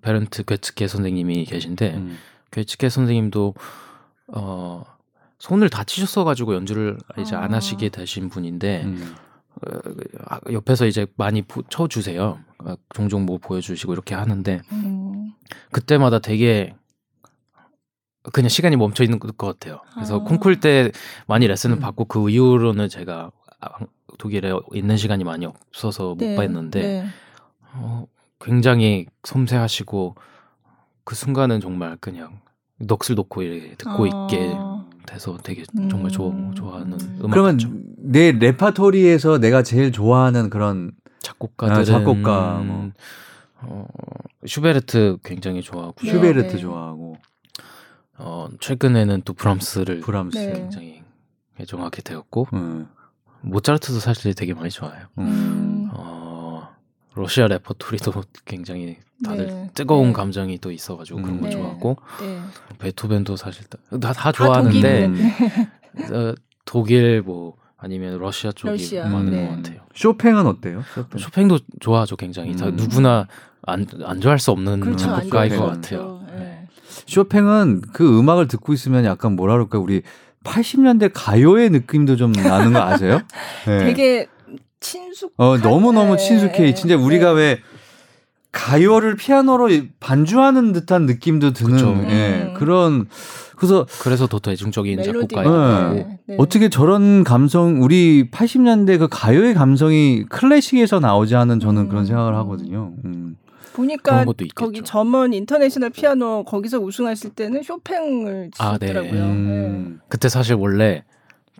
베른트 괴츠케 선생님이 계신데 음. 괴츠케 선생님도 어 손을 다치셨어 가지고 연주를 이제 안 아. 하시게 되신 분인데 음. 어, 아, 옆에서 이제 많이 보- 쳐주세요. 어, 종종 뭐 보여주시고 이렇게 하는데 음. 그때마다 되게 그냥 시간이 멈춰 있는 것 같아요. 그래서 아. 콩쿨 때 많이 레슨을 음. 받고 그 이후로는 제가 아, 독일에 있는 시간이 많이 없어서 못 네. 봤는데 네. 어, 굉장히 섬세하시고 그 순간은 정말 그냥 넋을 놓고 이렇게 듣고 아. 있게 돼서 되게 정말 좋아, 음. 좋아하는 음. 음악 그러면 같죠. 내 레파토리에서 내가 제일 좋아하는 그런 작곡가들은 아, 작곡가, 뭐. 어, 슈베르트 굉장히 좋아하고 네, 슈베르트 네. 좋아하고 어, 최근에는 또 브람스를 브람스. 네. 굉장히 애정하게 되었고 음. 모차르트도 사실 되게 많이 좋아해요. 음. 어, 러시아 레퍼토리도 굉장히 다들 네. 뜨거운 네. 감정이 또 있어가지고 그런 거 음. 네. 좋아하고 네. 베토벤도 사실 다, 다, 다다 좋아하는데 독일은. 어, 독일 뭐 아니면 러시아 쪽이 러시아, 많은 네. 것 같아요. 쇼팽은 어때요? 쇼팽. 쇼팽도 좋아하죠, 굉장히. 다 음. 누구나 안, 안 좋아할 수 없는 그렇죠. 좋아할 것수 같아요. 네. 쇼팽은 그 음악을 듣고 있으면 약간 뭐라 그럴까 우리 80년대 가요의 느낌도 좀 나는 거 아세요? 네. 되게 친숙. 어 너무 너무 네. 친숙해. 진짜 우리가 네. 왜 가요를 피아노로 반주하는 듯한 느낌도 드는. 예, 음. 그런 그래서 그래서 더 대중적인 멜로디가. 작곡가이고 네. 네. 어떻게 저런 감성 우리 80년대 그 가요의 감성이 클래식에서 나오지 않은 저는 음. 그런 생각을 하거든요. 음. 보니까. 거기 German International Piano 거기서 우승하실 때는 쇼팽을 아, 네. 치셨더라고요. 음. 그때 사실 원래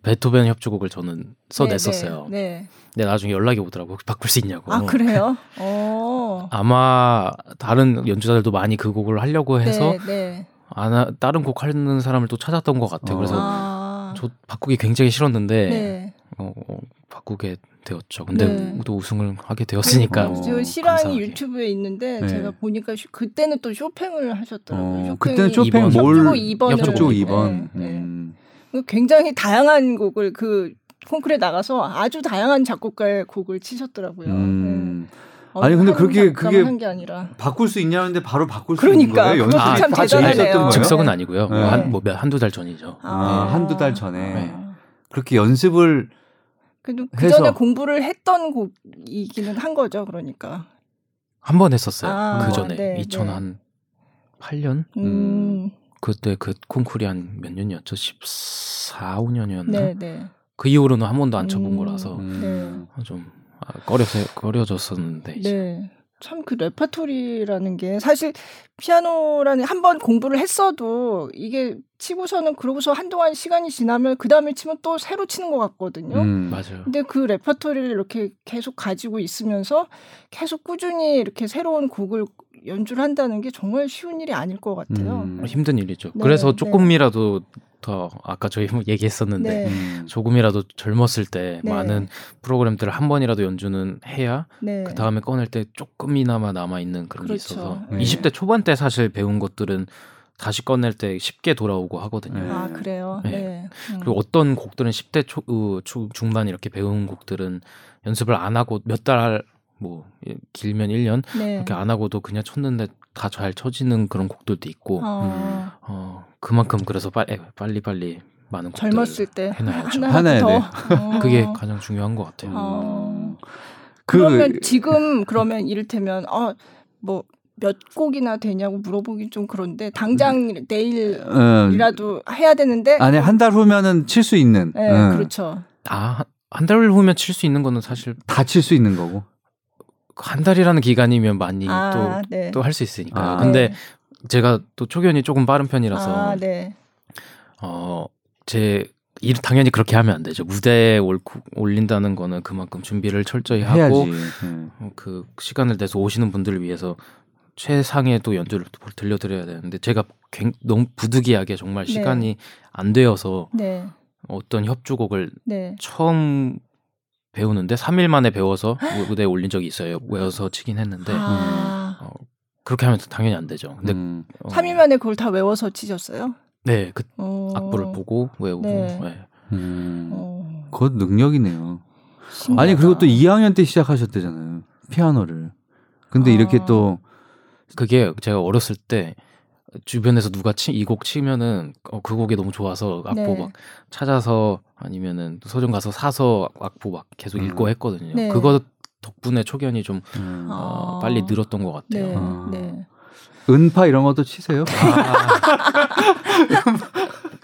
베토벤 협주곡을 저는 써냈었어요. 네, 네. 근데 나중에 연락이 오더라고 바꿀 수 있냐고. 아 그래요? 어. 아마 다른 연주자들도 많이 그 곡을 하려고 해서 네, 네. 안 하- 다른 곡 하는 사람을 또 찾았던 것 같아요. 어. 그래서 아. 저 바꾸기 굉장히 싫었는데 네. 어, 어, 바꾸게 되었죠. 근데 네. 또 우승을 하게 되었으니까 어. 저 실황이 감사하게. 유튜브에 있는데 네. 제가 보니까 쇼- 그때는 또 쇼팽을 하셨더라고요. 어, 쇼팽이 그때는 쇼팽. 뭘 협주곡 2번을 협주곡 네, 2번. 네, 네. 음. 굉장히 다양한 곡을 그 콩쿨에 나가서 아주 다양한 작곡가의 곡을 치셨더라고요. 음. 네. 아니, 근데 한 그게- 바꿀 수 있냐는데 바로 바꿀 수 있는 그러니까, 거예요. 연습이 참다 대단하네요. 즉석은 아니고요. 네. 한, 뭐 몇- 한두 달 전이죠. 아, 네. 한두 달 전에 네. 그렇게 연습을 그래도 그. 전에 공부를 했던 곡이기는 한 거죠. 그러니까. 한 번 했었어요. 아, 그 전에 네, 2008년 음. 그때 그 콩쿨이 한 몇 년이었죠? 14, 5년이었나? 네, 네. 그 이후로는 한 번도 안 쳐본 음. 거라서 음. 좀 아, 꺼려서 꺼려졌었는데 이제 네. 참그 레파토리라는 게 사실 피아노라는 한 번 공부를 했어도 이게 치고서는 그러고서 한동안 시간이 지나면 그 다음에 치면 또 새로 치는 것 같거든요. 음. 맞아요. 근데 그 레퍼토리를 이렇게 계속 가지고 있으면서 계속 꾸준히 이렇게 새로운 곡을 연주를 한다는 게 정말 쉬운 일이 아닐 것 같아요. 음. 힘든 일이죠. 네, 그래서 네. 조금이라도 더 아까 저희 뭐 얘기했었는데 네. 음. 조금이라도 젊었을 때 네. 많은 프로그램들을 한 번이라도 연주는 해야 네. 그 다음에 꺼낼 때 조금이나마 남아 있는 그런 게 그렇죠. 있어서 네. 20대 초반 때 사실 배운 것들은 다시 꺼낼 때 쉽게 돌아오고 하거든요. 네. 아 그래요. 네. 네. 음. 그리고 어떤 곡들은 10대 초, 어, 초- 중반 이렇게 배운 곡들은 연습을 안 하고 몇달 뭐 길면 1년 네. 이렇게 안 하고도 그냥 쳤는데 다 잘 쳐지는 그런 곡들도 있고 어, 어 그만큼 그래서 빨리 빨리 빨리 많은 곡들을 젊었을 때 해놔야죠. 해놔야 하나라도 더. 어. 그게 가장 중요한 것 같아요. 어. 그- 그러면 지금 그러면 이를테면 어뭐 몇 곡이나 되냐고 물어보기 좀 그런데 당장 내일이라도 음. 해야 되는데 안에 한달 후면은 칠 수 있는. 네, 음. 그렇죠. 아, 한 달 후면 칠 수 있는 거는 사실 다 칠 수 있는 거고. 한 달이라는 기간이면 많이 아, 네. 또또할 수 있으니까요. 아. 근데 네. 제가 또 초견이 조금 빠른 편이라서 아, 네. 어, 제 일, 당연히 그렇게 하면 안 되죠. 무대에 올, 올린다는 거는 그만큼 준비를 철저히 하고 해야지. 네. 어, 그 시간을 내서 오시는 분들을 위해서 최상의 또 연주를 또 들려드려야 되는데 제가 굉, 너무 부득이하게 정말 네. 시간이 안 되어서 네. 어떤 협주곡을 네. 처음 배우는데 3일 만에 배워서 무- 무대에 올린 적이 있어요. 외워서 치긴 했는데 아. 어, 그렇게 하면 당연히 안 되죠. 근데 음. 어, 3일 만에 그걸 다 외워서 치셨어요? 네, 그 어. 악보를 보고 외우고 네. 네. 음. 어. 그것 능력이네요. 신기하다. 아니 그리고 또 2학년 때 시작하셨대잖아요. 피아노를. 근데 아. 이렇게 또 그게 제가 어렸을 때 주변에서 누가 치, 이곡 치면은 어, 그 곡이 너무 좋아서 악보 네. 막 찾아서 아니면은 서점 가서 사서 악보 막 계속 음. 읽고 했거든요. 네. 그거 덕분에 초견이 좀 음. 어, 아. 빨리 늘었던 것 같아요. 네. 아. 네. 은파 이런 것도 치세요?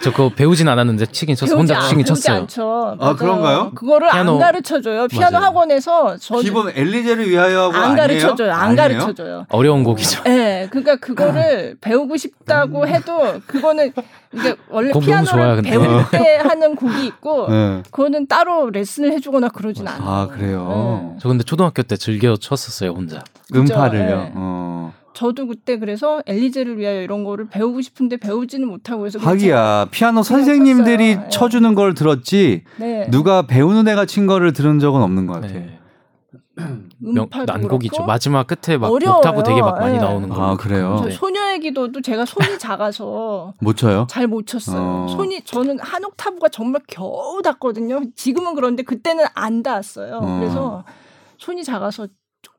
저 그거 배우진 않았는데 치긴 쳤어요. 혼자 치긴 쳤어요. 않죠. 아. 그런가요? 그거를 피아노- 안 가르쳐 줘요. 피아노 맞아요. 학원에서 저는 기본 엘리제를 위하여 하고 안? 가르쳐 줘요. 안? 가르쳐 줘요. 어려운 곡이죠. 예, 그러니까 그거를 배우고 싶다고 해도 그거는 이게 원래 피아노를 좋아요. 배울 때 하는 곡이 있고 네. 그거는 따로 레슨을 해주거나 그러진 맞아요. 않아요. 아 그래요. 예. 저 근데 초등학교 때 즐겨 쳤었어요 혼자. 음파를요. 네. 어. 저도 그때 그래서 엘리제를 위하여 이런 거를 배우고 싶은데 배우지는 못하고 해서 하기야 피아노 선생님들이. 예. 쳐주는 걸 들었지 네. 누가 배우는 애가 친 거를 들은 적은 없는 것 같아. 네. 명, 음파도 난곡이죠. 그렇고 마지막 끝에 막 어려워요. 옥타브 되게 막 많이 예. 나오는 거. 아, 그래요? 저 소녀의 기도도 제가 손이 작아서 못 쳐요? 잘 못 쳤어요. 어. 손이 저는 한 옥타브가 정말 겨우 닿거든요. 지금은 그런데 그때는 안 닿았어요. 어. 그래서 손이 작아서 좀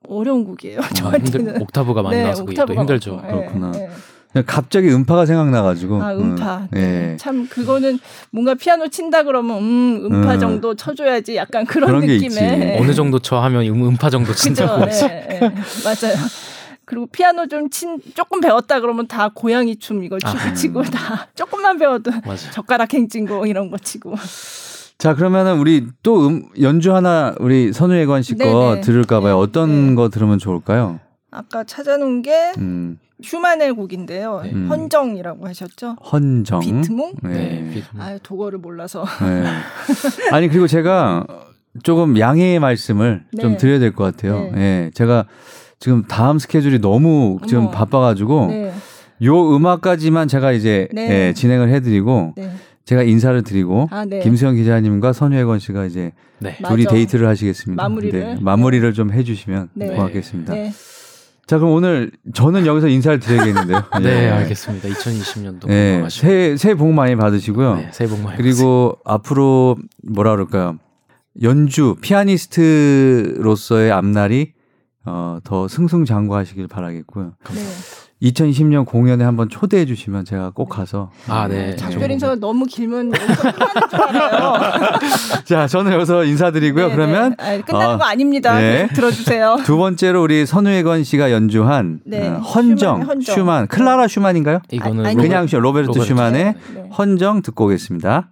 어려운 곡이에요. 힘들, 저한테는. 옥타브가 많이 네, 나서 그게 또 옥타브가 힘들죠. 많고. 그렇구나. 예, 예. 그냥 갑자기 음파가 생각나가지고. 아 음파. 음, 네. 예. 참 그거는 뭔가 피아노 친다 그러면 음 음파 음. 정도 쳐줘야지 약간 그런, 그런. 있지. 예. 어느 정도 쳐 하면 음- 음파 정도 친다고. 네, 네. 맞아요. 그리고 피아노 좀 친 조금 배웠다 그러면 다 고양이 춤 이걸 치고 아. 치고 다 조금만 배워도 맞아. 젓가락 행진곡 이런 거 치고. 자 그러면은 우리 또 음, 연주 하나 우리 선우예관 씨 거. 들을까봐요. 네. 어떤 네. 거 들으면 좋을까요? 아까 찾아놓은 게 음, 슈만의 곡인데요. 네. 음. 헌정이라고 하셨죠? 헌정. 비트몽? 네. 네. 아유 도거를 몰라서. 네. 아니 그리고 제가 조금 양해의 말씀을 좀 네. 드려야 될 것 같아요. 네. 예, 제가 지금 다음 스케줄이 너무 지금 어머. 바빠가지고 네, 요 음악까지만 제가 이제 네. 예, 진행을 해드리고 네. 제가 인사를 드리고 아 네. 김수영 기자님과 선우혜건 씨가 이제 네. 맞아. 둘이 데이트를 하시겠습니다. 마무리를. 마무리를 좀 해주시면 네. 고맙겠습니다. 네. 자 그럼 오늘 저는 여기서 인사를 드려야겠는데요. 네, 예. 알겠습니다. 2020년도 예, 건강하시고 새해 새해 복 많이 받으시고요. 네, 새해 복 많이 받으세요. 그리고 앞으로 뭐라 그럴까요? 연주 피아니스트로서의 앞날이 어, 더 승승장구하시길 바라겠고요. 네. 2020년 공연에 한번 초대해 주시면 제가 꼭 가서 아, 네. 작별 인사가 너무 길면. 자, 저는 여기서 인사드리고요. 네, 그러면 네. 아니, 끝나는 어, 거 아닙니다. 네. 계속 들어 주세요. 두 번째로 우리 선우예권 씨가 연주한 네, 어, 헌정, 슈만, 헌정. 슈만, 클라라 슈만인가요? 이거는 아, 그냥 슈- 로베르트 로베르트. 슈만의 네. 헌정 듣고 오겠습니다.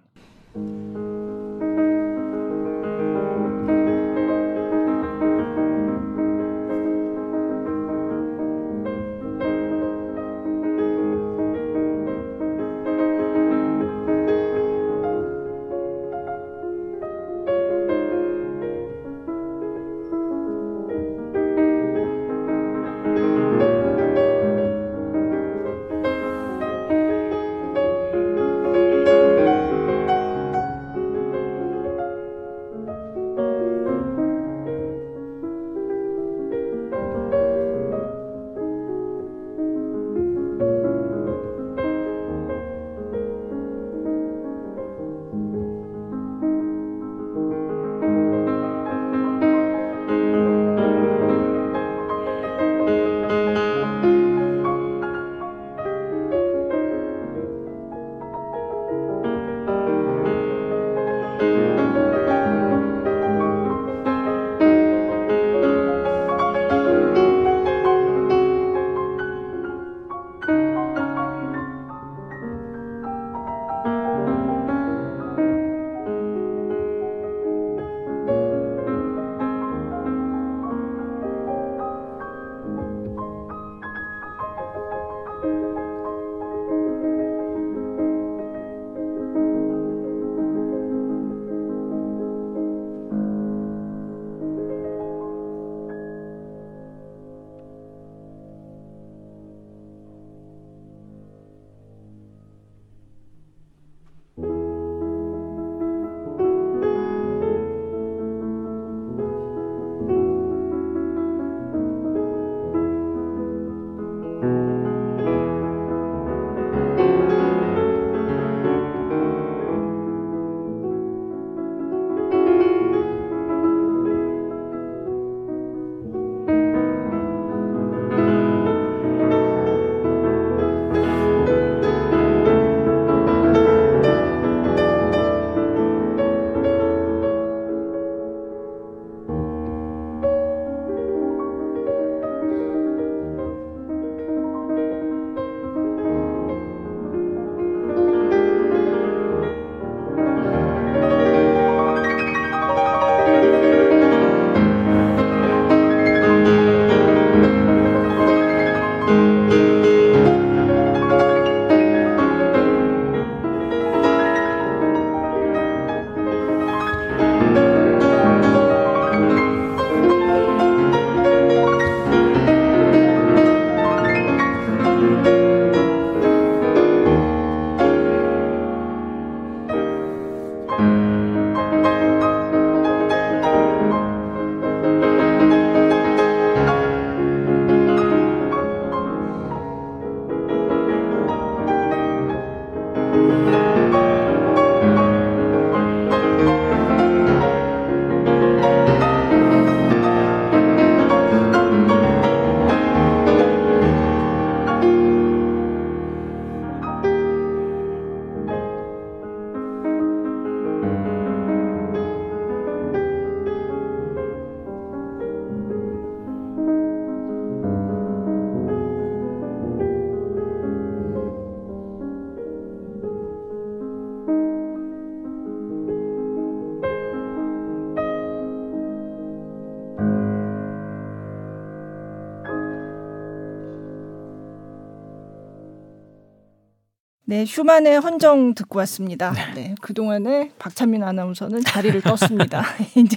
네, 슈만의 헌정 듣고 왔습니다. 네, 그동안에 박찬민 아나운서는 자리를 떴습니다. 이제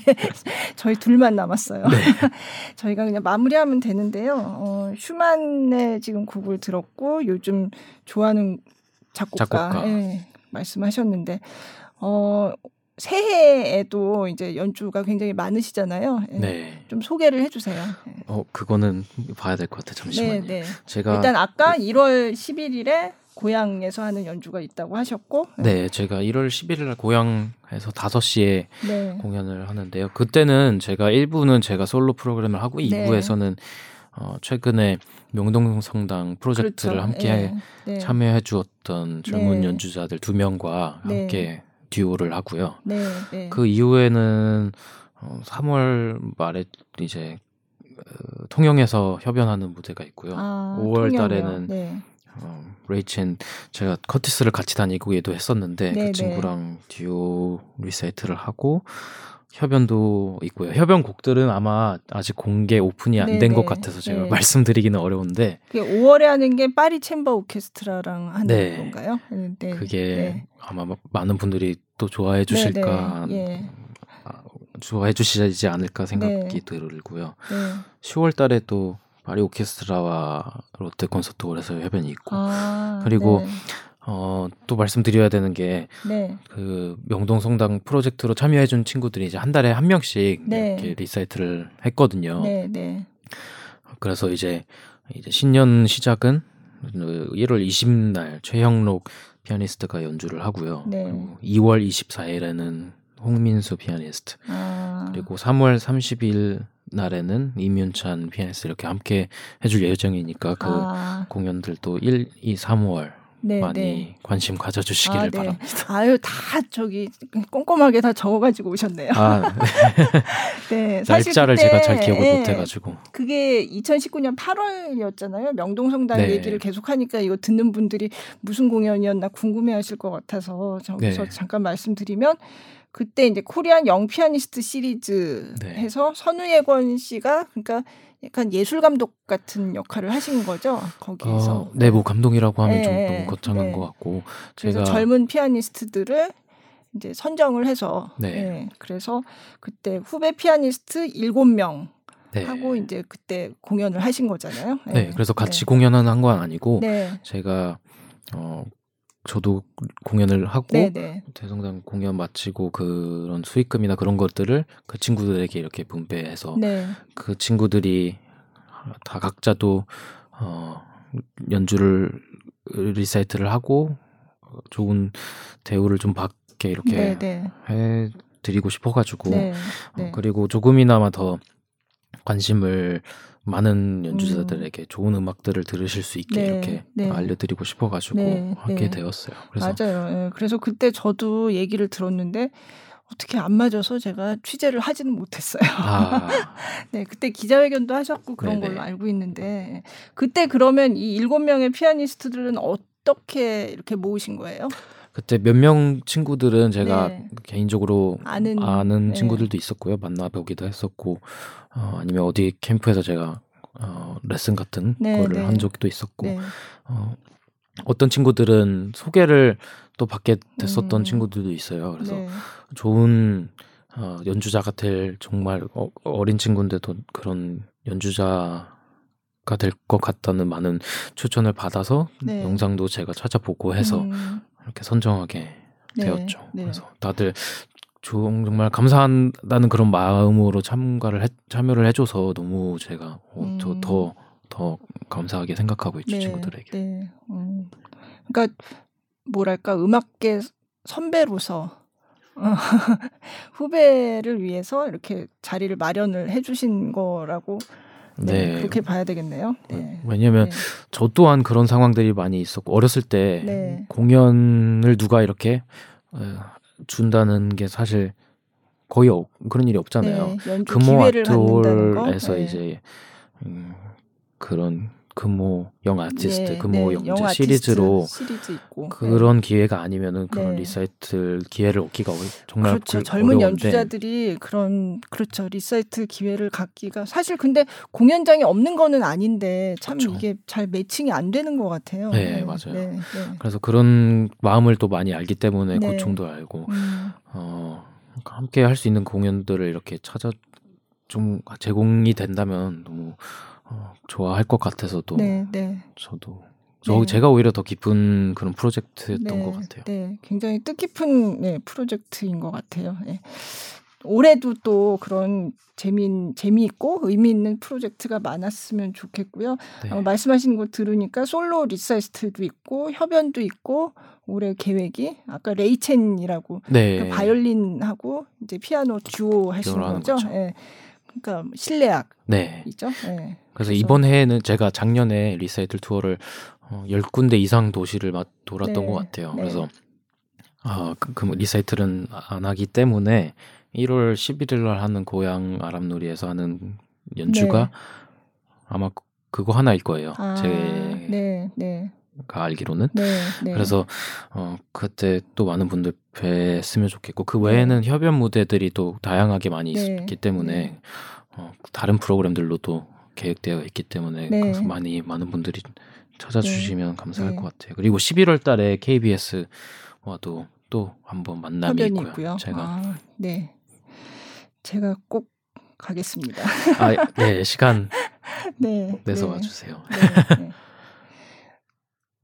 저희 둘만 남았어요. 네. 저희가 그냥 마무리하면 되는데요. 어, 슈만의 지금 곡을 들었고 요즘 좋아하는 작곡가, 작곡가. 예, 말씀하셨는데 어, 새해에도 이제 연주가 굉장히 많으시잖아요. 예, 네. 좀 소개를 해주세요. 예. 어 그거는 봐야 될 것 같아. 요 잠시만요. 네, 네. 제가 일단 아까 1월 11일에 고향에서 하는 연주가 있다고 하셨고, 네, 제가 1월 11일 날 고향에서 5시에 네. 공연을 하는데요. 그때는 제가 1부는 제가 솔로 프로그램을 하고 네. 2부에서는 어, 최근에 명동 성당 프로젝트를 그렇죠. 함께 예, 네. 참여해 주었던 젊은 네. 연주자들 두 명과 네. 함께 듀오를 하고요. 네, 네. 그 이후에는 어, 3월 말에 이제 어, 통영에서 협연하는 무대가 있고요. 아, 5월 통영이요. 달에는 네. 어, 레이 첸 제가 커티스를 같이 다니고도 했었는데 네, 네. 그 친구랑 듀오 리사이틀을 하고 협연도 있고요. 협연 곡들은 아마 아직 공개 오픈이 안 네, 된것 네. 같아서 제가 네. 말씀드리기는 어려운데 그게 5월에 하는 게 파리 챔버 오케스트라랑 하는 네. 건가요? 네. 네. 그게 네. 아마 마- 많은 분들이 또 좋아해 주실까 네, 좋아해 주시지 않을까 생각이 네. 들고요. 예. 네. 10월 달에 또 파리 오케스트라와 롯데 콘서트홀에서 협연이 있고 아, 그리고 네. 어, 또 말씀드려야 되는 게 네. 그 명동성당 프로젝트로 참여해준 친구들이 이제 한 달에 한 명씩 네. 이렇게 리사이틀을 했거든요. 네, 네. 그래서 이제 이제 신년 시작은 1월 20날 최형록 피아니스트가 연주를 하고요. 네. 그리고 2월 24일에는 홍민수 피아니스트 아. 그리고 3월 30일 날에는 이윤찬 피아니스트 이렇게 함께 해줄 예정이니까 그 아, 공연들도 1, 2, 3월 네, 많이 네. 관심 가져주시기를 아, 네. 바랍니다. 아유, 다 저기 꼼꼼하게 다 적어가지고 오셨네요. 아, 네, 사실 날짜를 제가 잘 기억을 예, 못해가지고 그게 2019년 8월이었잖아요. 명동성당 네. 얘기를 계속하니까 이거 듣는 분들이 무슨 공연이었나 궁금해하실 것 같아서 저기서 네. 잠깐 말씀드리면 그때 이제 코리안 영 피아니스트 시리즈 네. 해서 선우예권 씨가 그러니까 약간 예술 감독 같은 역할을 하신 거죠 거기에서. 어, 네, 뭐 감동이라고 하면 좀 네, 너무 거창한 네. 것 같고 제가 젊은 피아니스트들을 이제 선정을 해서 네. 예, 그래서 그때 후배 피아니스트 일곱 명 네, 하고 이제 그때 공연을 하신 거잖아요. 예. 네, 그래서 같이 공연은 한 건 아니고 네. 제가 어 저도 공연을 하고 네, 네. 대성당 공연 마치고 그런 수익금이나 그런 것들을 그 친구들에게 이렇게 분배해서 네. 그 친구들이 다 각자도 어 연주를 리사이틀을 하고 어, 좋은 대우를 좀 받게 이렇게 네, 네. 해 드리고 싶어 가지고 네. 어, 네. 그리고 조금이나마 더 관심을 많은 연주자들에게 좋은 음악들을 들으실 수 있게 네, 이렇게 네. 알려드리고 싶어가지고 네, 하게 네. 되었어요. 그래서 맞아요. 예. 그래서 그때 저도 얘기를 들었는데 어떻게 안 맞아서 제가 취재를 하지는 못했어요. 아, 네, 그때 기자회견도 하셨고 그런 네네. 걸로 알고 있는데 그때 그러면 이 일곱 명의 피아니스트들은 어떻게 이렇게 모으신 거예요? 그때 몇 명 친구들은 제가 네. 개인적으로 아는 아는 네. 친구들도 있었고요. 만나보기도 했었고 어, 아니면 어디 캠프에서 제가 어, 레슨 같은 네, 거를 네. 한 적도 있었고 네. 어, 어떤 친구들은 소개를 또 받게 됐었던 음. 친구들도 있어요. 그래서 네. 좋은 어, 연주자가 될 정말 어, 어린 친구인데도 그런 연주자 가 될 것 같다는 많은 추천을 받아서 네. 영상도 제가 찾아보고 해서 음, 이렇게 선정하게 네, 되었죠. 네. 그래서 다들 좀- 정말 감사한다는 그런 마음으로 참가를 해, 참여를 해줘서 너무 제가 어, 음. 더더 더 감사하게 생각하고 있죠 친구들에게. 네. 음. 그러니까 뭐랄까 음악계 선배로서 어, 후배를 위해서 이렇게 자리를 마련을 해주신 거라고 네, 네. 그렇게 봐야 되겠네요. 네. 왜냐면 네. 저 또한 그런 상황들이 많이 있었고 어렸을 때 네. 공연을 누가 이렇게 어, 준다는 게 사실 거의 없- 그런 일이 없잖아요. 네, 연주 금호 기회를 받는다는 거. 아트홀에서 네. 이제 음, 그런 금호 영 아티스트, 네, 금호 네, 영재 시리즈로 시리즈 있고 그런 기회가 아니면은 그런 네. 리사이틀 기회를 얻기가 어- 네. 정말 그렇죠. 그- 젊은 어려운데 연주자들이 그런 그렇죠 리사이틀 기회를 갖기가 사실 근데 공연장이 없는 거는 아닌데 참 그렇죠. 이게 잘 매칭이 안 되는 것 같아요. 네, 맞아요. 네, 네. 그래서 그런 마음을 또 많이 알기 때문에 네. 고충도 알고 음, 어, 함께 할 수 있는 공연들을 이렇게 찾아 좀 제공이 된다면 너무 어, 좋아할 것 같아서 또 네, 네. 저도 저 네. 제가 오히려 더 기쁜 그런 프로젝트였던 네, 것 같아요. 네, 굉장히 뜻깊은 네, 프로젝트인 것 같아요. 네. 올해도 또 그런 재미 재미있고 의미 있는 프로젝트가 많았으면 좋겠고요. 네. 어, 말씀하신 거 들으니까 솔로 리사이틀도 있고 협연도 있고 올해 계획이 아까 레이 첸이라고 네. 그 바이올린하고 이제 피아노 듀오 하는 거죠. 거죠. 예. 그러니까 실내악이죠. 네. 예. 그래서 그래서- 이번 해에는 제가 작년에 리사이틀 투어를 어, 10군데 이상 도시를 막 돌았던 네, 것 같아요. 네. 그래서 아, 그, 그 리사이틀은 안 하기 때문에 1월 11일 날 하는 고향 아람누리에서 하는 연주가 네. 아마 그- 그거 하나일 거예요. 아, 제가 네, 네, 알기로는. 네, 네. 그래서 어 그때 또 많은 분들 뵀으면 좋겠고 그 외에는 협연 무대들이 또 다양하게 많이 네, 있기 때문에 네. 어 다른 프로그램들로 또 계획되어 있기 때문에 네. 그 많이 많은 분들이 찾아주시면 감사할 네. 것 같아요. 그리고 11월 달에 KBS와도 또 한번 만남이 있고요. 있고요. 제가 아, 네. 제가 꼭 가겠습니다. 아, 네, 시간 네. 내서 네. 와주세요.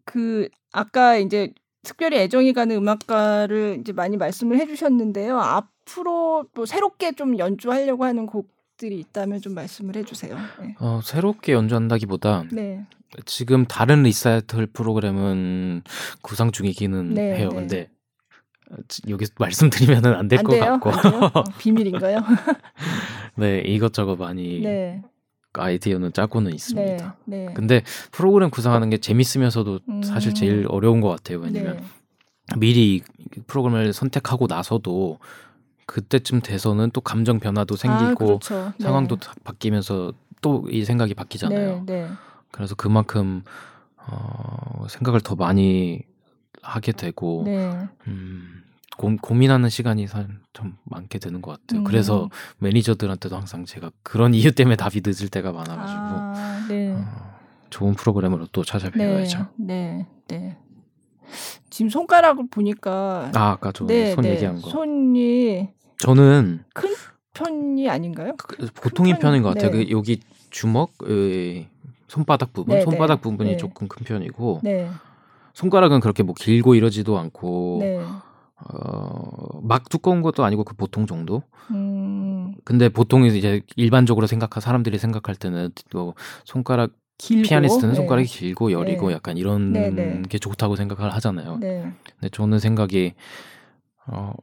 그 아까 이제 특별히 애정이 가는 음악가를 이제 많이 말씀을 해주셨는데요. 앞으로 또 새롭게 좀 연주하려고 하는 곡들이 있다면 좀 말씀을 해주세요. 네. 어, 새롭게 연주한다기보다 네. 지금 다른 리사이틀 프로그램은 구상 중이기는 네, 해요. 네. 근데 여기 말씀드리면은 안될안 것? 같고? 어, 비밀인가요? 네 이것저것 많이 네. 아이디어는 짜고는 네. 있습니다. 네. 근데 프로그램 구상하는 게 재밌으면서도 음. 사실 제일 어려운 것 같아요. 왜냐면 네. 미리 프로그램을 선택하고 나서도 그때쯤 돼서는 또 감정 변화도 아, 생기고 그렇죠. 네. 상황도 다 바뀌면서 또 이 생각이 바뀌잖아요. 네. 네. 그래서 그만큼 어, 생각을 더 많이 하게 되고 네. 음, 고, 고민하는 시간이 사- 좀 많게 되는 것 같아요. 음. 그래서 매니저들한테도 항상 제가 그런 이유 때문에 답이 늦을 때가 많아가지고 아, 네. 어, 좋은 프로그램으로 또 찾아뵈야죠. 네, 네. 지금 손가락을 보니까 아 아까 저 네, 손 네. 얘기한 거. 손이 저는 큰 편이 아닌가요? 그- 보통인 편- 편인 것 같아요. 네. 그 여기 주먹, 의 손바닥 부분, 네, 손바닥 네. 부분이 네. 조금 큰 편이고 네, 손가락은 그렇게 뭐 길고 이러지도 않고 네. 어, 막 두꺼운 것도 아니고 그 보통 정도. 음, 근데 보통 이제 일반적으로 생각한 사람들이 생각할 때는 또 손가락 길고 피아니스트는 네. 손가락이 길고 여리고 네. 약간 이런 네, 네. 게 좋다고 생각을 하잖아요. 네, 근데 저는 생각이 어,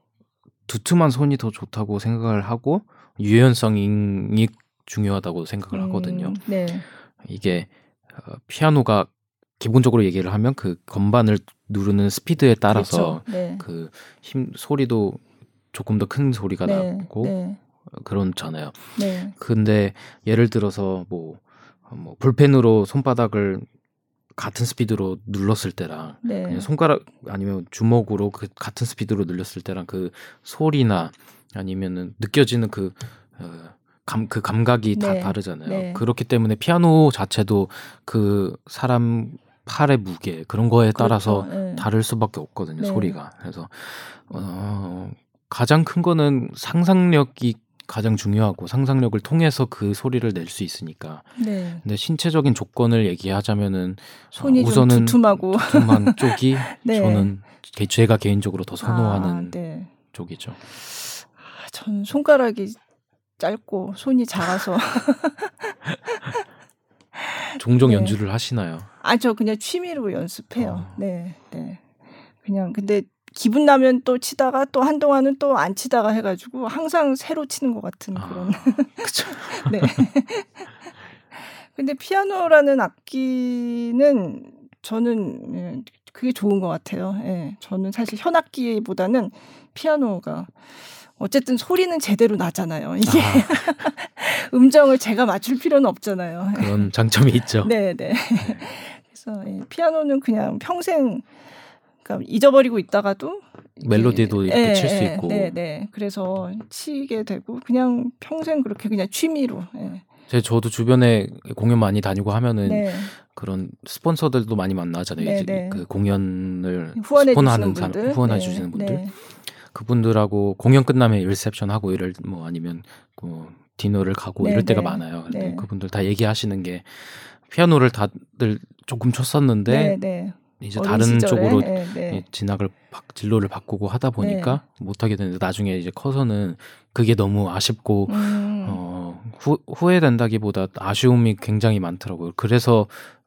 두툼한 손이 더 좋다고 생각을 하고 유연성이 중요하다고 생각을 하거든요. 음, 네, 이게 어, 피아노가 기본적으로 얘기를 하면 그 건반을 누르는 스피드에 따라서 그렇죠. 네. 그힘 소리도 조금 더 큰 소리가 네, 나고 네, 그렇잖아요. 네, 근데 예를 들어서 뭐, 어, 뭐 볼펜으로 손바닥을 같은 스피드로 눌렀을 때랑 네, 그냥 손가락 아니면 주먹으로 그 같은 스피드로 눌렸을 때랑 그 소리나 아니면은 느껴지는 그 어, 감, 그 감각이 다 네, 다르잖아요. 네. 그렇기 때문에 피아노 자체도 그 사람 팔의 무게 그런 거에 따라서 그렇죠. 네. 다를 수밖에 없거든요 네. 소리가 그래서 어, 가장 큰 거는 상상력이 가장 중요하고 상상력을 통해서 그 소리를 낼 수 있으니까 네. 근데 신체적인 조건을 얘기하자면은 손이 좀 우선은 두툼하고 두툼한 쪽이 네. 저는 개- 제가 개인적으로 더 선호하는 아, 네. 쪽이죠. 아, 전 손가락이 짧고 손이 작아서 종종 네. 연주를 하시나요? 아 저 그냥 취미로 연습해요. 어. 네, 네. 그냥 근데 기분 나면 또 치다가 또 한동안은 또 안 치다가 해가지고 항상 새로 치는 것 같은 아, 그런. 그쵸. 네. 근데 피아노라는 악기는 저는 예, 그게 좋은 것 같아요. 예, 저는 사실 현악기보다는 피아노가 어쨌든 소리는 제대로 나잖아요. 이게 아, 음정을 제가 맞출 필요는 없잖아요. 그런 장점이 있죠. 네, 네. 그래서 예, 피아노는 그냥 평생 그러니까 잊어버리고 있다가도 멜로디도 이렇게 예, 칠수 예, 있고. 네, 네. 그래서 치게 되고 그냥 평생 그렇게 그냥 취미로. 예. 제 저도 주변에 공연 많이 다니고 하면은 네. 그런 스폰서들도 많이 만나잖아요. 네, 네. 그 공연을 후원해 스폰하는 주시는 사람, 분들, 후원해 네, 주시는 분들. 네. 그분들하고 공연 끝나면 리셉션 하고 이럴 뭐 아니면 그 디너를 가고 네, 이럴 때가 네. 많아요. 네. 그분들 다 얘기하시는 게 피아노를 다들 조금 쳤었는데 네, 네. 이제 다른 시절에, 쪽으로 네, 네. 이 진학을 바- 진로를 바꾸고 하다 보니까 못 하게 되는데 나중에 이제 커서는 그게 너무 아쉽고 음. 어 후, 후회된다기보다 아쉬움이 굉장히 많더라고요. 그래서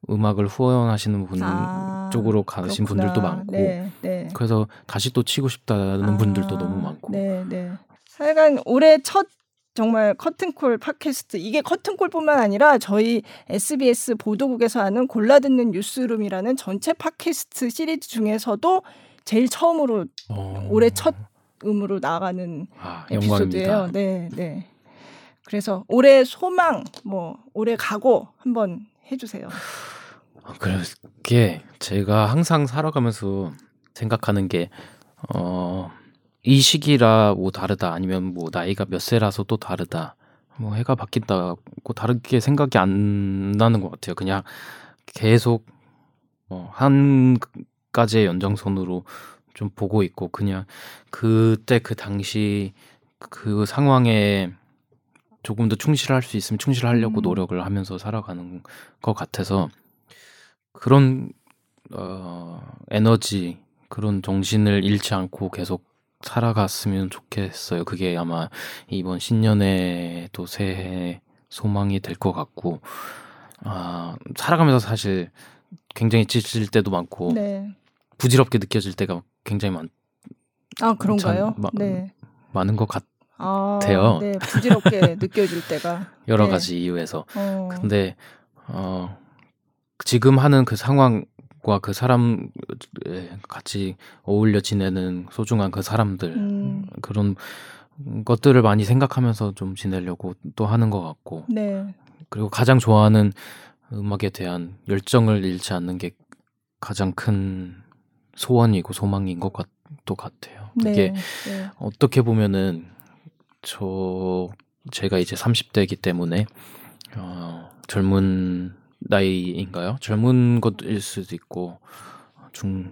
음악을 후원하시는 분 아, 쪽으로 가신 그렇구나. 분들도 많고 네, 네. 그래서 다시 또 치고 싶다는 아, 분들도 너무 많고 네, 네. 하여간 올해 첫 정말 커튼콜 팟캐스트 이게 커튼콜뿐만 아니라 저희 SBS 보도국에서 하는 골라 듣는 뉴스룸이라는 전체 팟캐스트 시리즈 중에서도 제일 처음으로 어, 올해 첫 음으로 나가는 아, 에피소드예요. 영광입니다. 네, 네. 그래서 올해 소망 뭐 올해 각오 한번 해주세요. 어, 그게 제가 항상 살아가면서 생각하는 게 어, 이 시기라 뭐 다르다 아니면 뭐 나이가 몇 세라서 또 다르다 뭐 해가 바뀐다고 다르게 생각이 안 나는 것 같아요. 그냥 계속 어, 한 가지의 연장선으로 좀 보고 있고 그냥 그때 그 당시 그 상황에 조금 더 충실할 수 있으면 충실하려고 음. 노력을 하면서 살아가는 것 같아서 그런 어, 에너지 그런 정신을 잃지 않고 계속 살아갔으면 좋겠어요. 그게 아마 이번 신년의 또 새해 소망이 될 것 같고 아, 살아가면서 사실 굉장히 지칠 때도 많고 네. 부질없게 느껴질 때가 굉장히 많, 아 그런가요? 참, 마- 네. 많은 것 같, 아, 같아요. 네, 부질없게 느껴질 때가. 여러 네. 가지 이유에서. 어, 근데 어 지금 하는 그 상황과 그 사람 같이 어울려 지내는 소중한 그 사람들 음, 그런 것들을 많이 생각하면서 좀 지내려고 또 하는 것 같고. 네, 그리고 가장 좋아하는 음악에 대한 열정을 잃지 않는 게 가장 큰 소원이고 소망인 것 같, 또 같아요. 네, 그게 네, 어떻게 보면은 저 제가 이제 30대이기 때문에 어, 젊은 나이인가요? 젊은 것일 수도 있고 중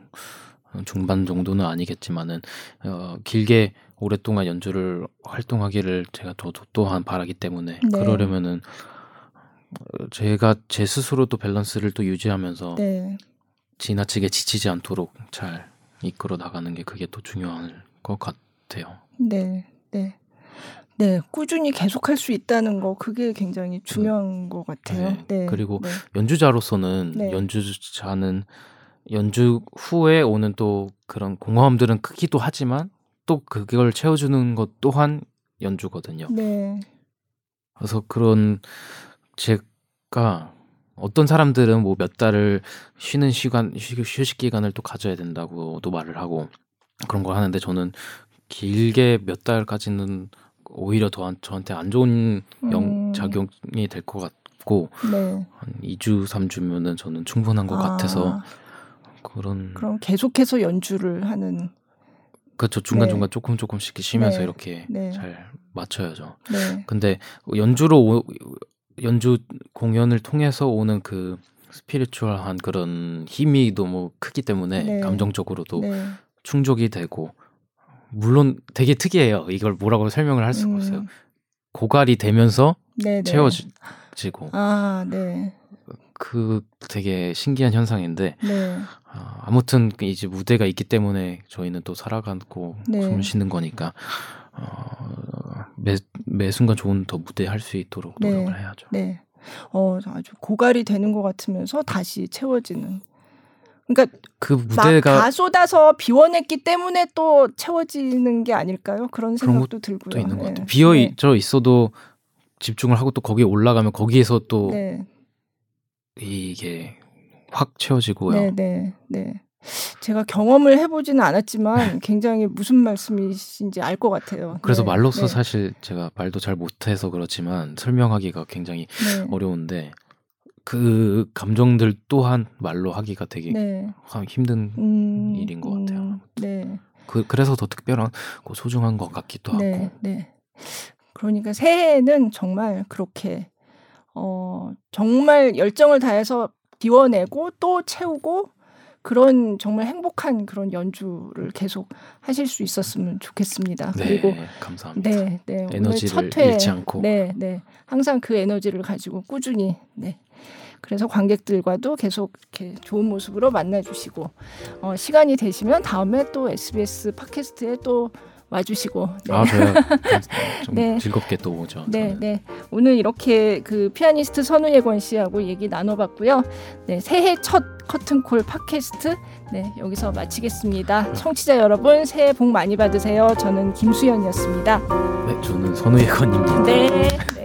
중반 정도는 아니겠지만은 어, 길게 오랫동안 연주를 활동하기를 제가 저도 또한 바라기 때문에 네. 그러려면은 어, 제가 제 스스로도 밸런스를 또 유지하면서 네, 지나치게 지치지 않도록 잘 이끌어 나가는 게 그게 또 중요한 것 같아요. 네, 네, 네, 꾸준히 계속할 수 있다는 거 그게 굉장히 중요한 것 같아요. 네, 네, 그리고 네, 연주자로서는 네. 연주자는 연주 후에 오는 또 그런 공허함들은 크기도 하지만 또 그걸 채워주는 것 또한 연주거든요. 네, 그래서 그런 제가 어떤 사람들은 뭐 몇 달을 쉬는 시간 휴- 휴식 기간을 또 가져야 된다고도 말을 하고 그런 걸 하는데 저는 길게 몇 달까지는 오히려 더 저한테 안 좋은 영 음. 작용이 될 것 같고 네. 한 2주 3주면은 저는 충분한 것 같아서 아, 그런 그럼 계속해서 연주를 하는 그렇죠 중간 중간 네. 조금 조금씩 쉬면서 네. 이렇게 네. 잘 맞춰야죠. 네, 근데 연주로 오- 연주 공연을 통해서 오는 그 스피리추얼한 그런 힘이 너무 크기 때문에 네. 감정적으로도 네, 충족이 되고 물론 되게 특이해요. 이걸 뭐라고 설명을 할 수가 음, 없어요. 고갈이 되면서 네, 네. 채워지고 아, 네, 그 되게 신기한 현상인데 네, 아, 아무튼 이제 무대가 있기 때문에 저희는 또 살아가고 네. 숨을 쉬는 거니까 어, 매, 매 순간 좋은 더 무대 할 수 있도록 네. 노력을 해야죠. 네. 어, 아주 고갈이 되는 것 같으면서 다시 채워지는. 그러니까 그막 무대가 다 쏟아서 비워냈기 때문에 또 채워지는 게 아닐까요? 그런 생각도 들고요. 또 있는 것 네. 같아요. 비어 네. 져 있어도 집중을 하고 또 거기에 올라가면 거기에서 또 네, 이게 확 채워지고요. 네, 네, 네. 제가 경험을 해보지는 않았지만 굉장히 무슨 말씀이신지 알 것 같아요. 그래서 네, 말로써 네, 사실 제가 말도 잘 못해서 그렇지만 설명하기가 굉장히 네, 어려운데 그 감정들 또한 말로 하기가 되게 네. 참 힘든 음, 일인 것 같아요. 음, 네. 그 그래서 더 특별한 고 소중한 것 같기도 하고 네, 네. 그러니까 새해에는 정말 그렇게 어 정말 열정을 다해서 비워내고 또 채우고 그런 정말 행복한 그런 연주를 계속 하실 수 있었으면 좋겠습니다. 네, 그리고 감사합니다. 네, 네. 에너지를 첫 회, 잃지 않고. 네, 네. 항상 그 에너지를 가지고 꾸준히 네. 그래서 관객들과도 계속 이렇게 좋은 모습으로 만나 주시고 어, 시간이 되시면 다음에 또 SBS 팟캐스트에 또 와주시고 네. 아 저야 좀 네. 즐겁게 또 오죠. 네, 저는. 네. 오늘 이렇게 그 피아니스트 선우예권 씨하고 얘기 나눠봤고요. 네, 새해 첫 커튼콜 팟캐스트 네 여기서 마치겠습니다. 청취자 여러분 새해 복 많이 받으세요. 저는 김수연이었습니다. 네, 저는 선우예건입니다. 네.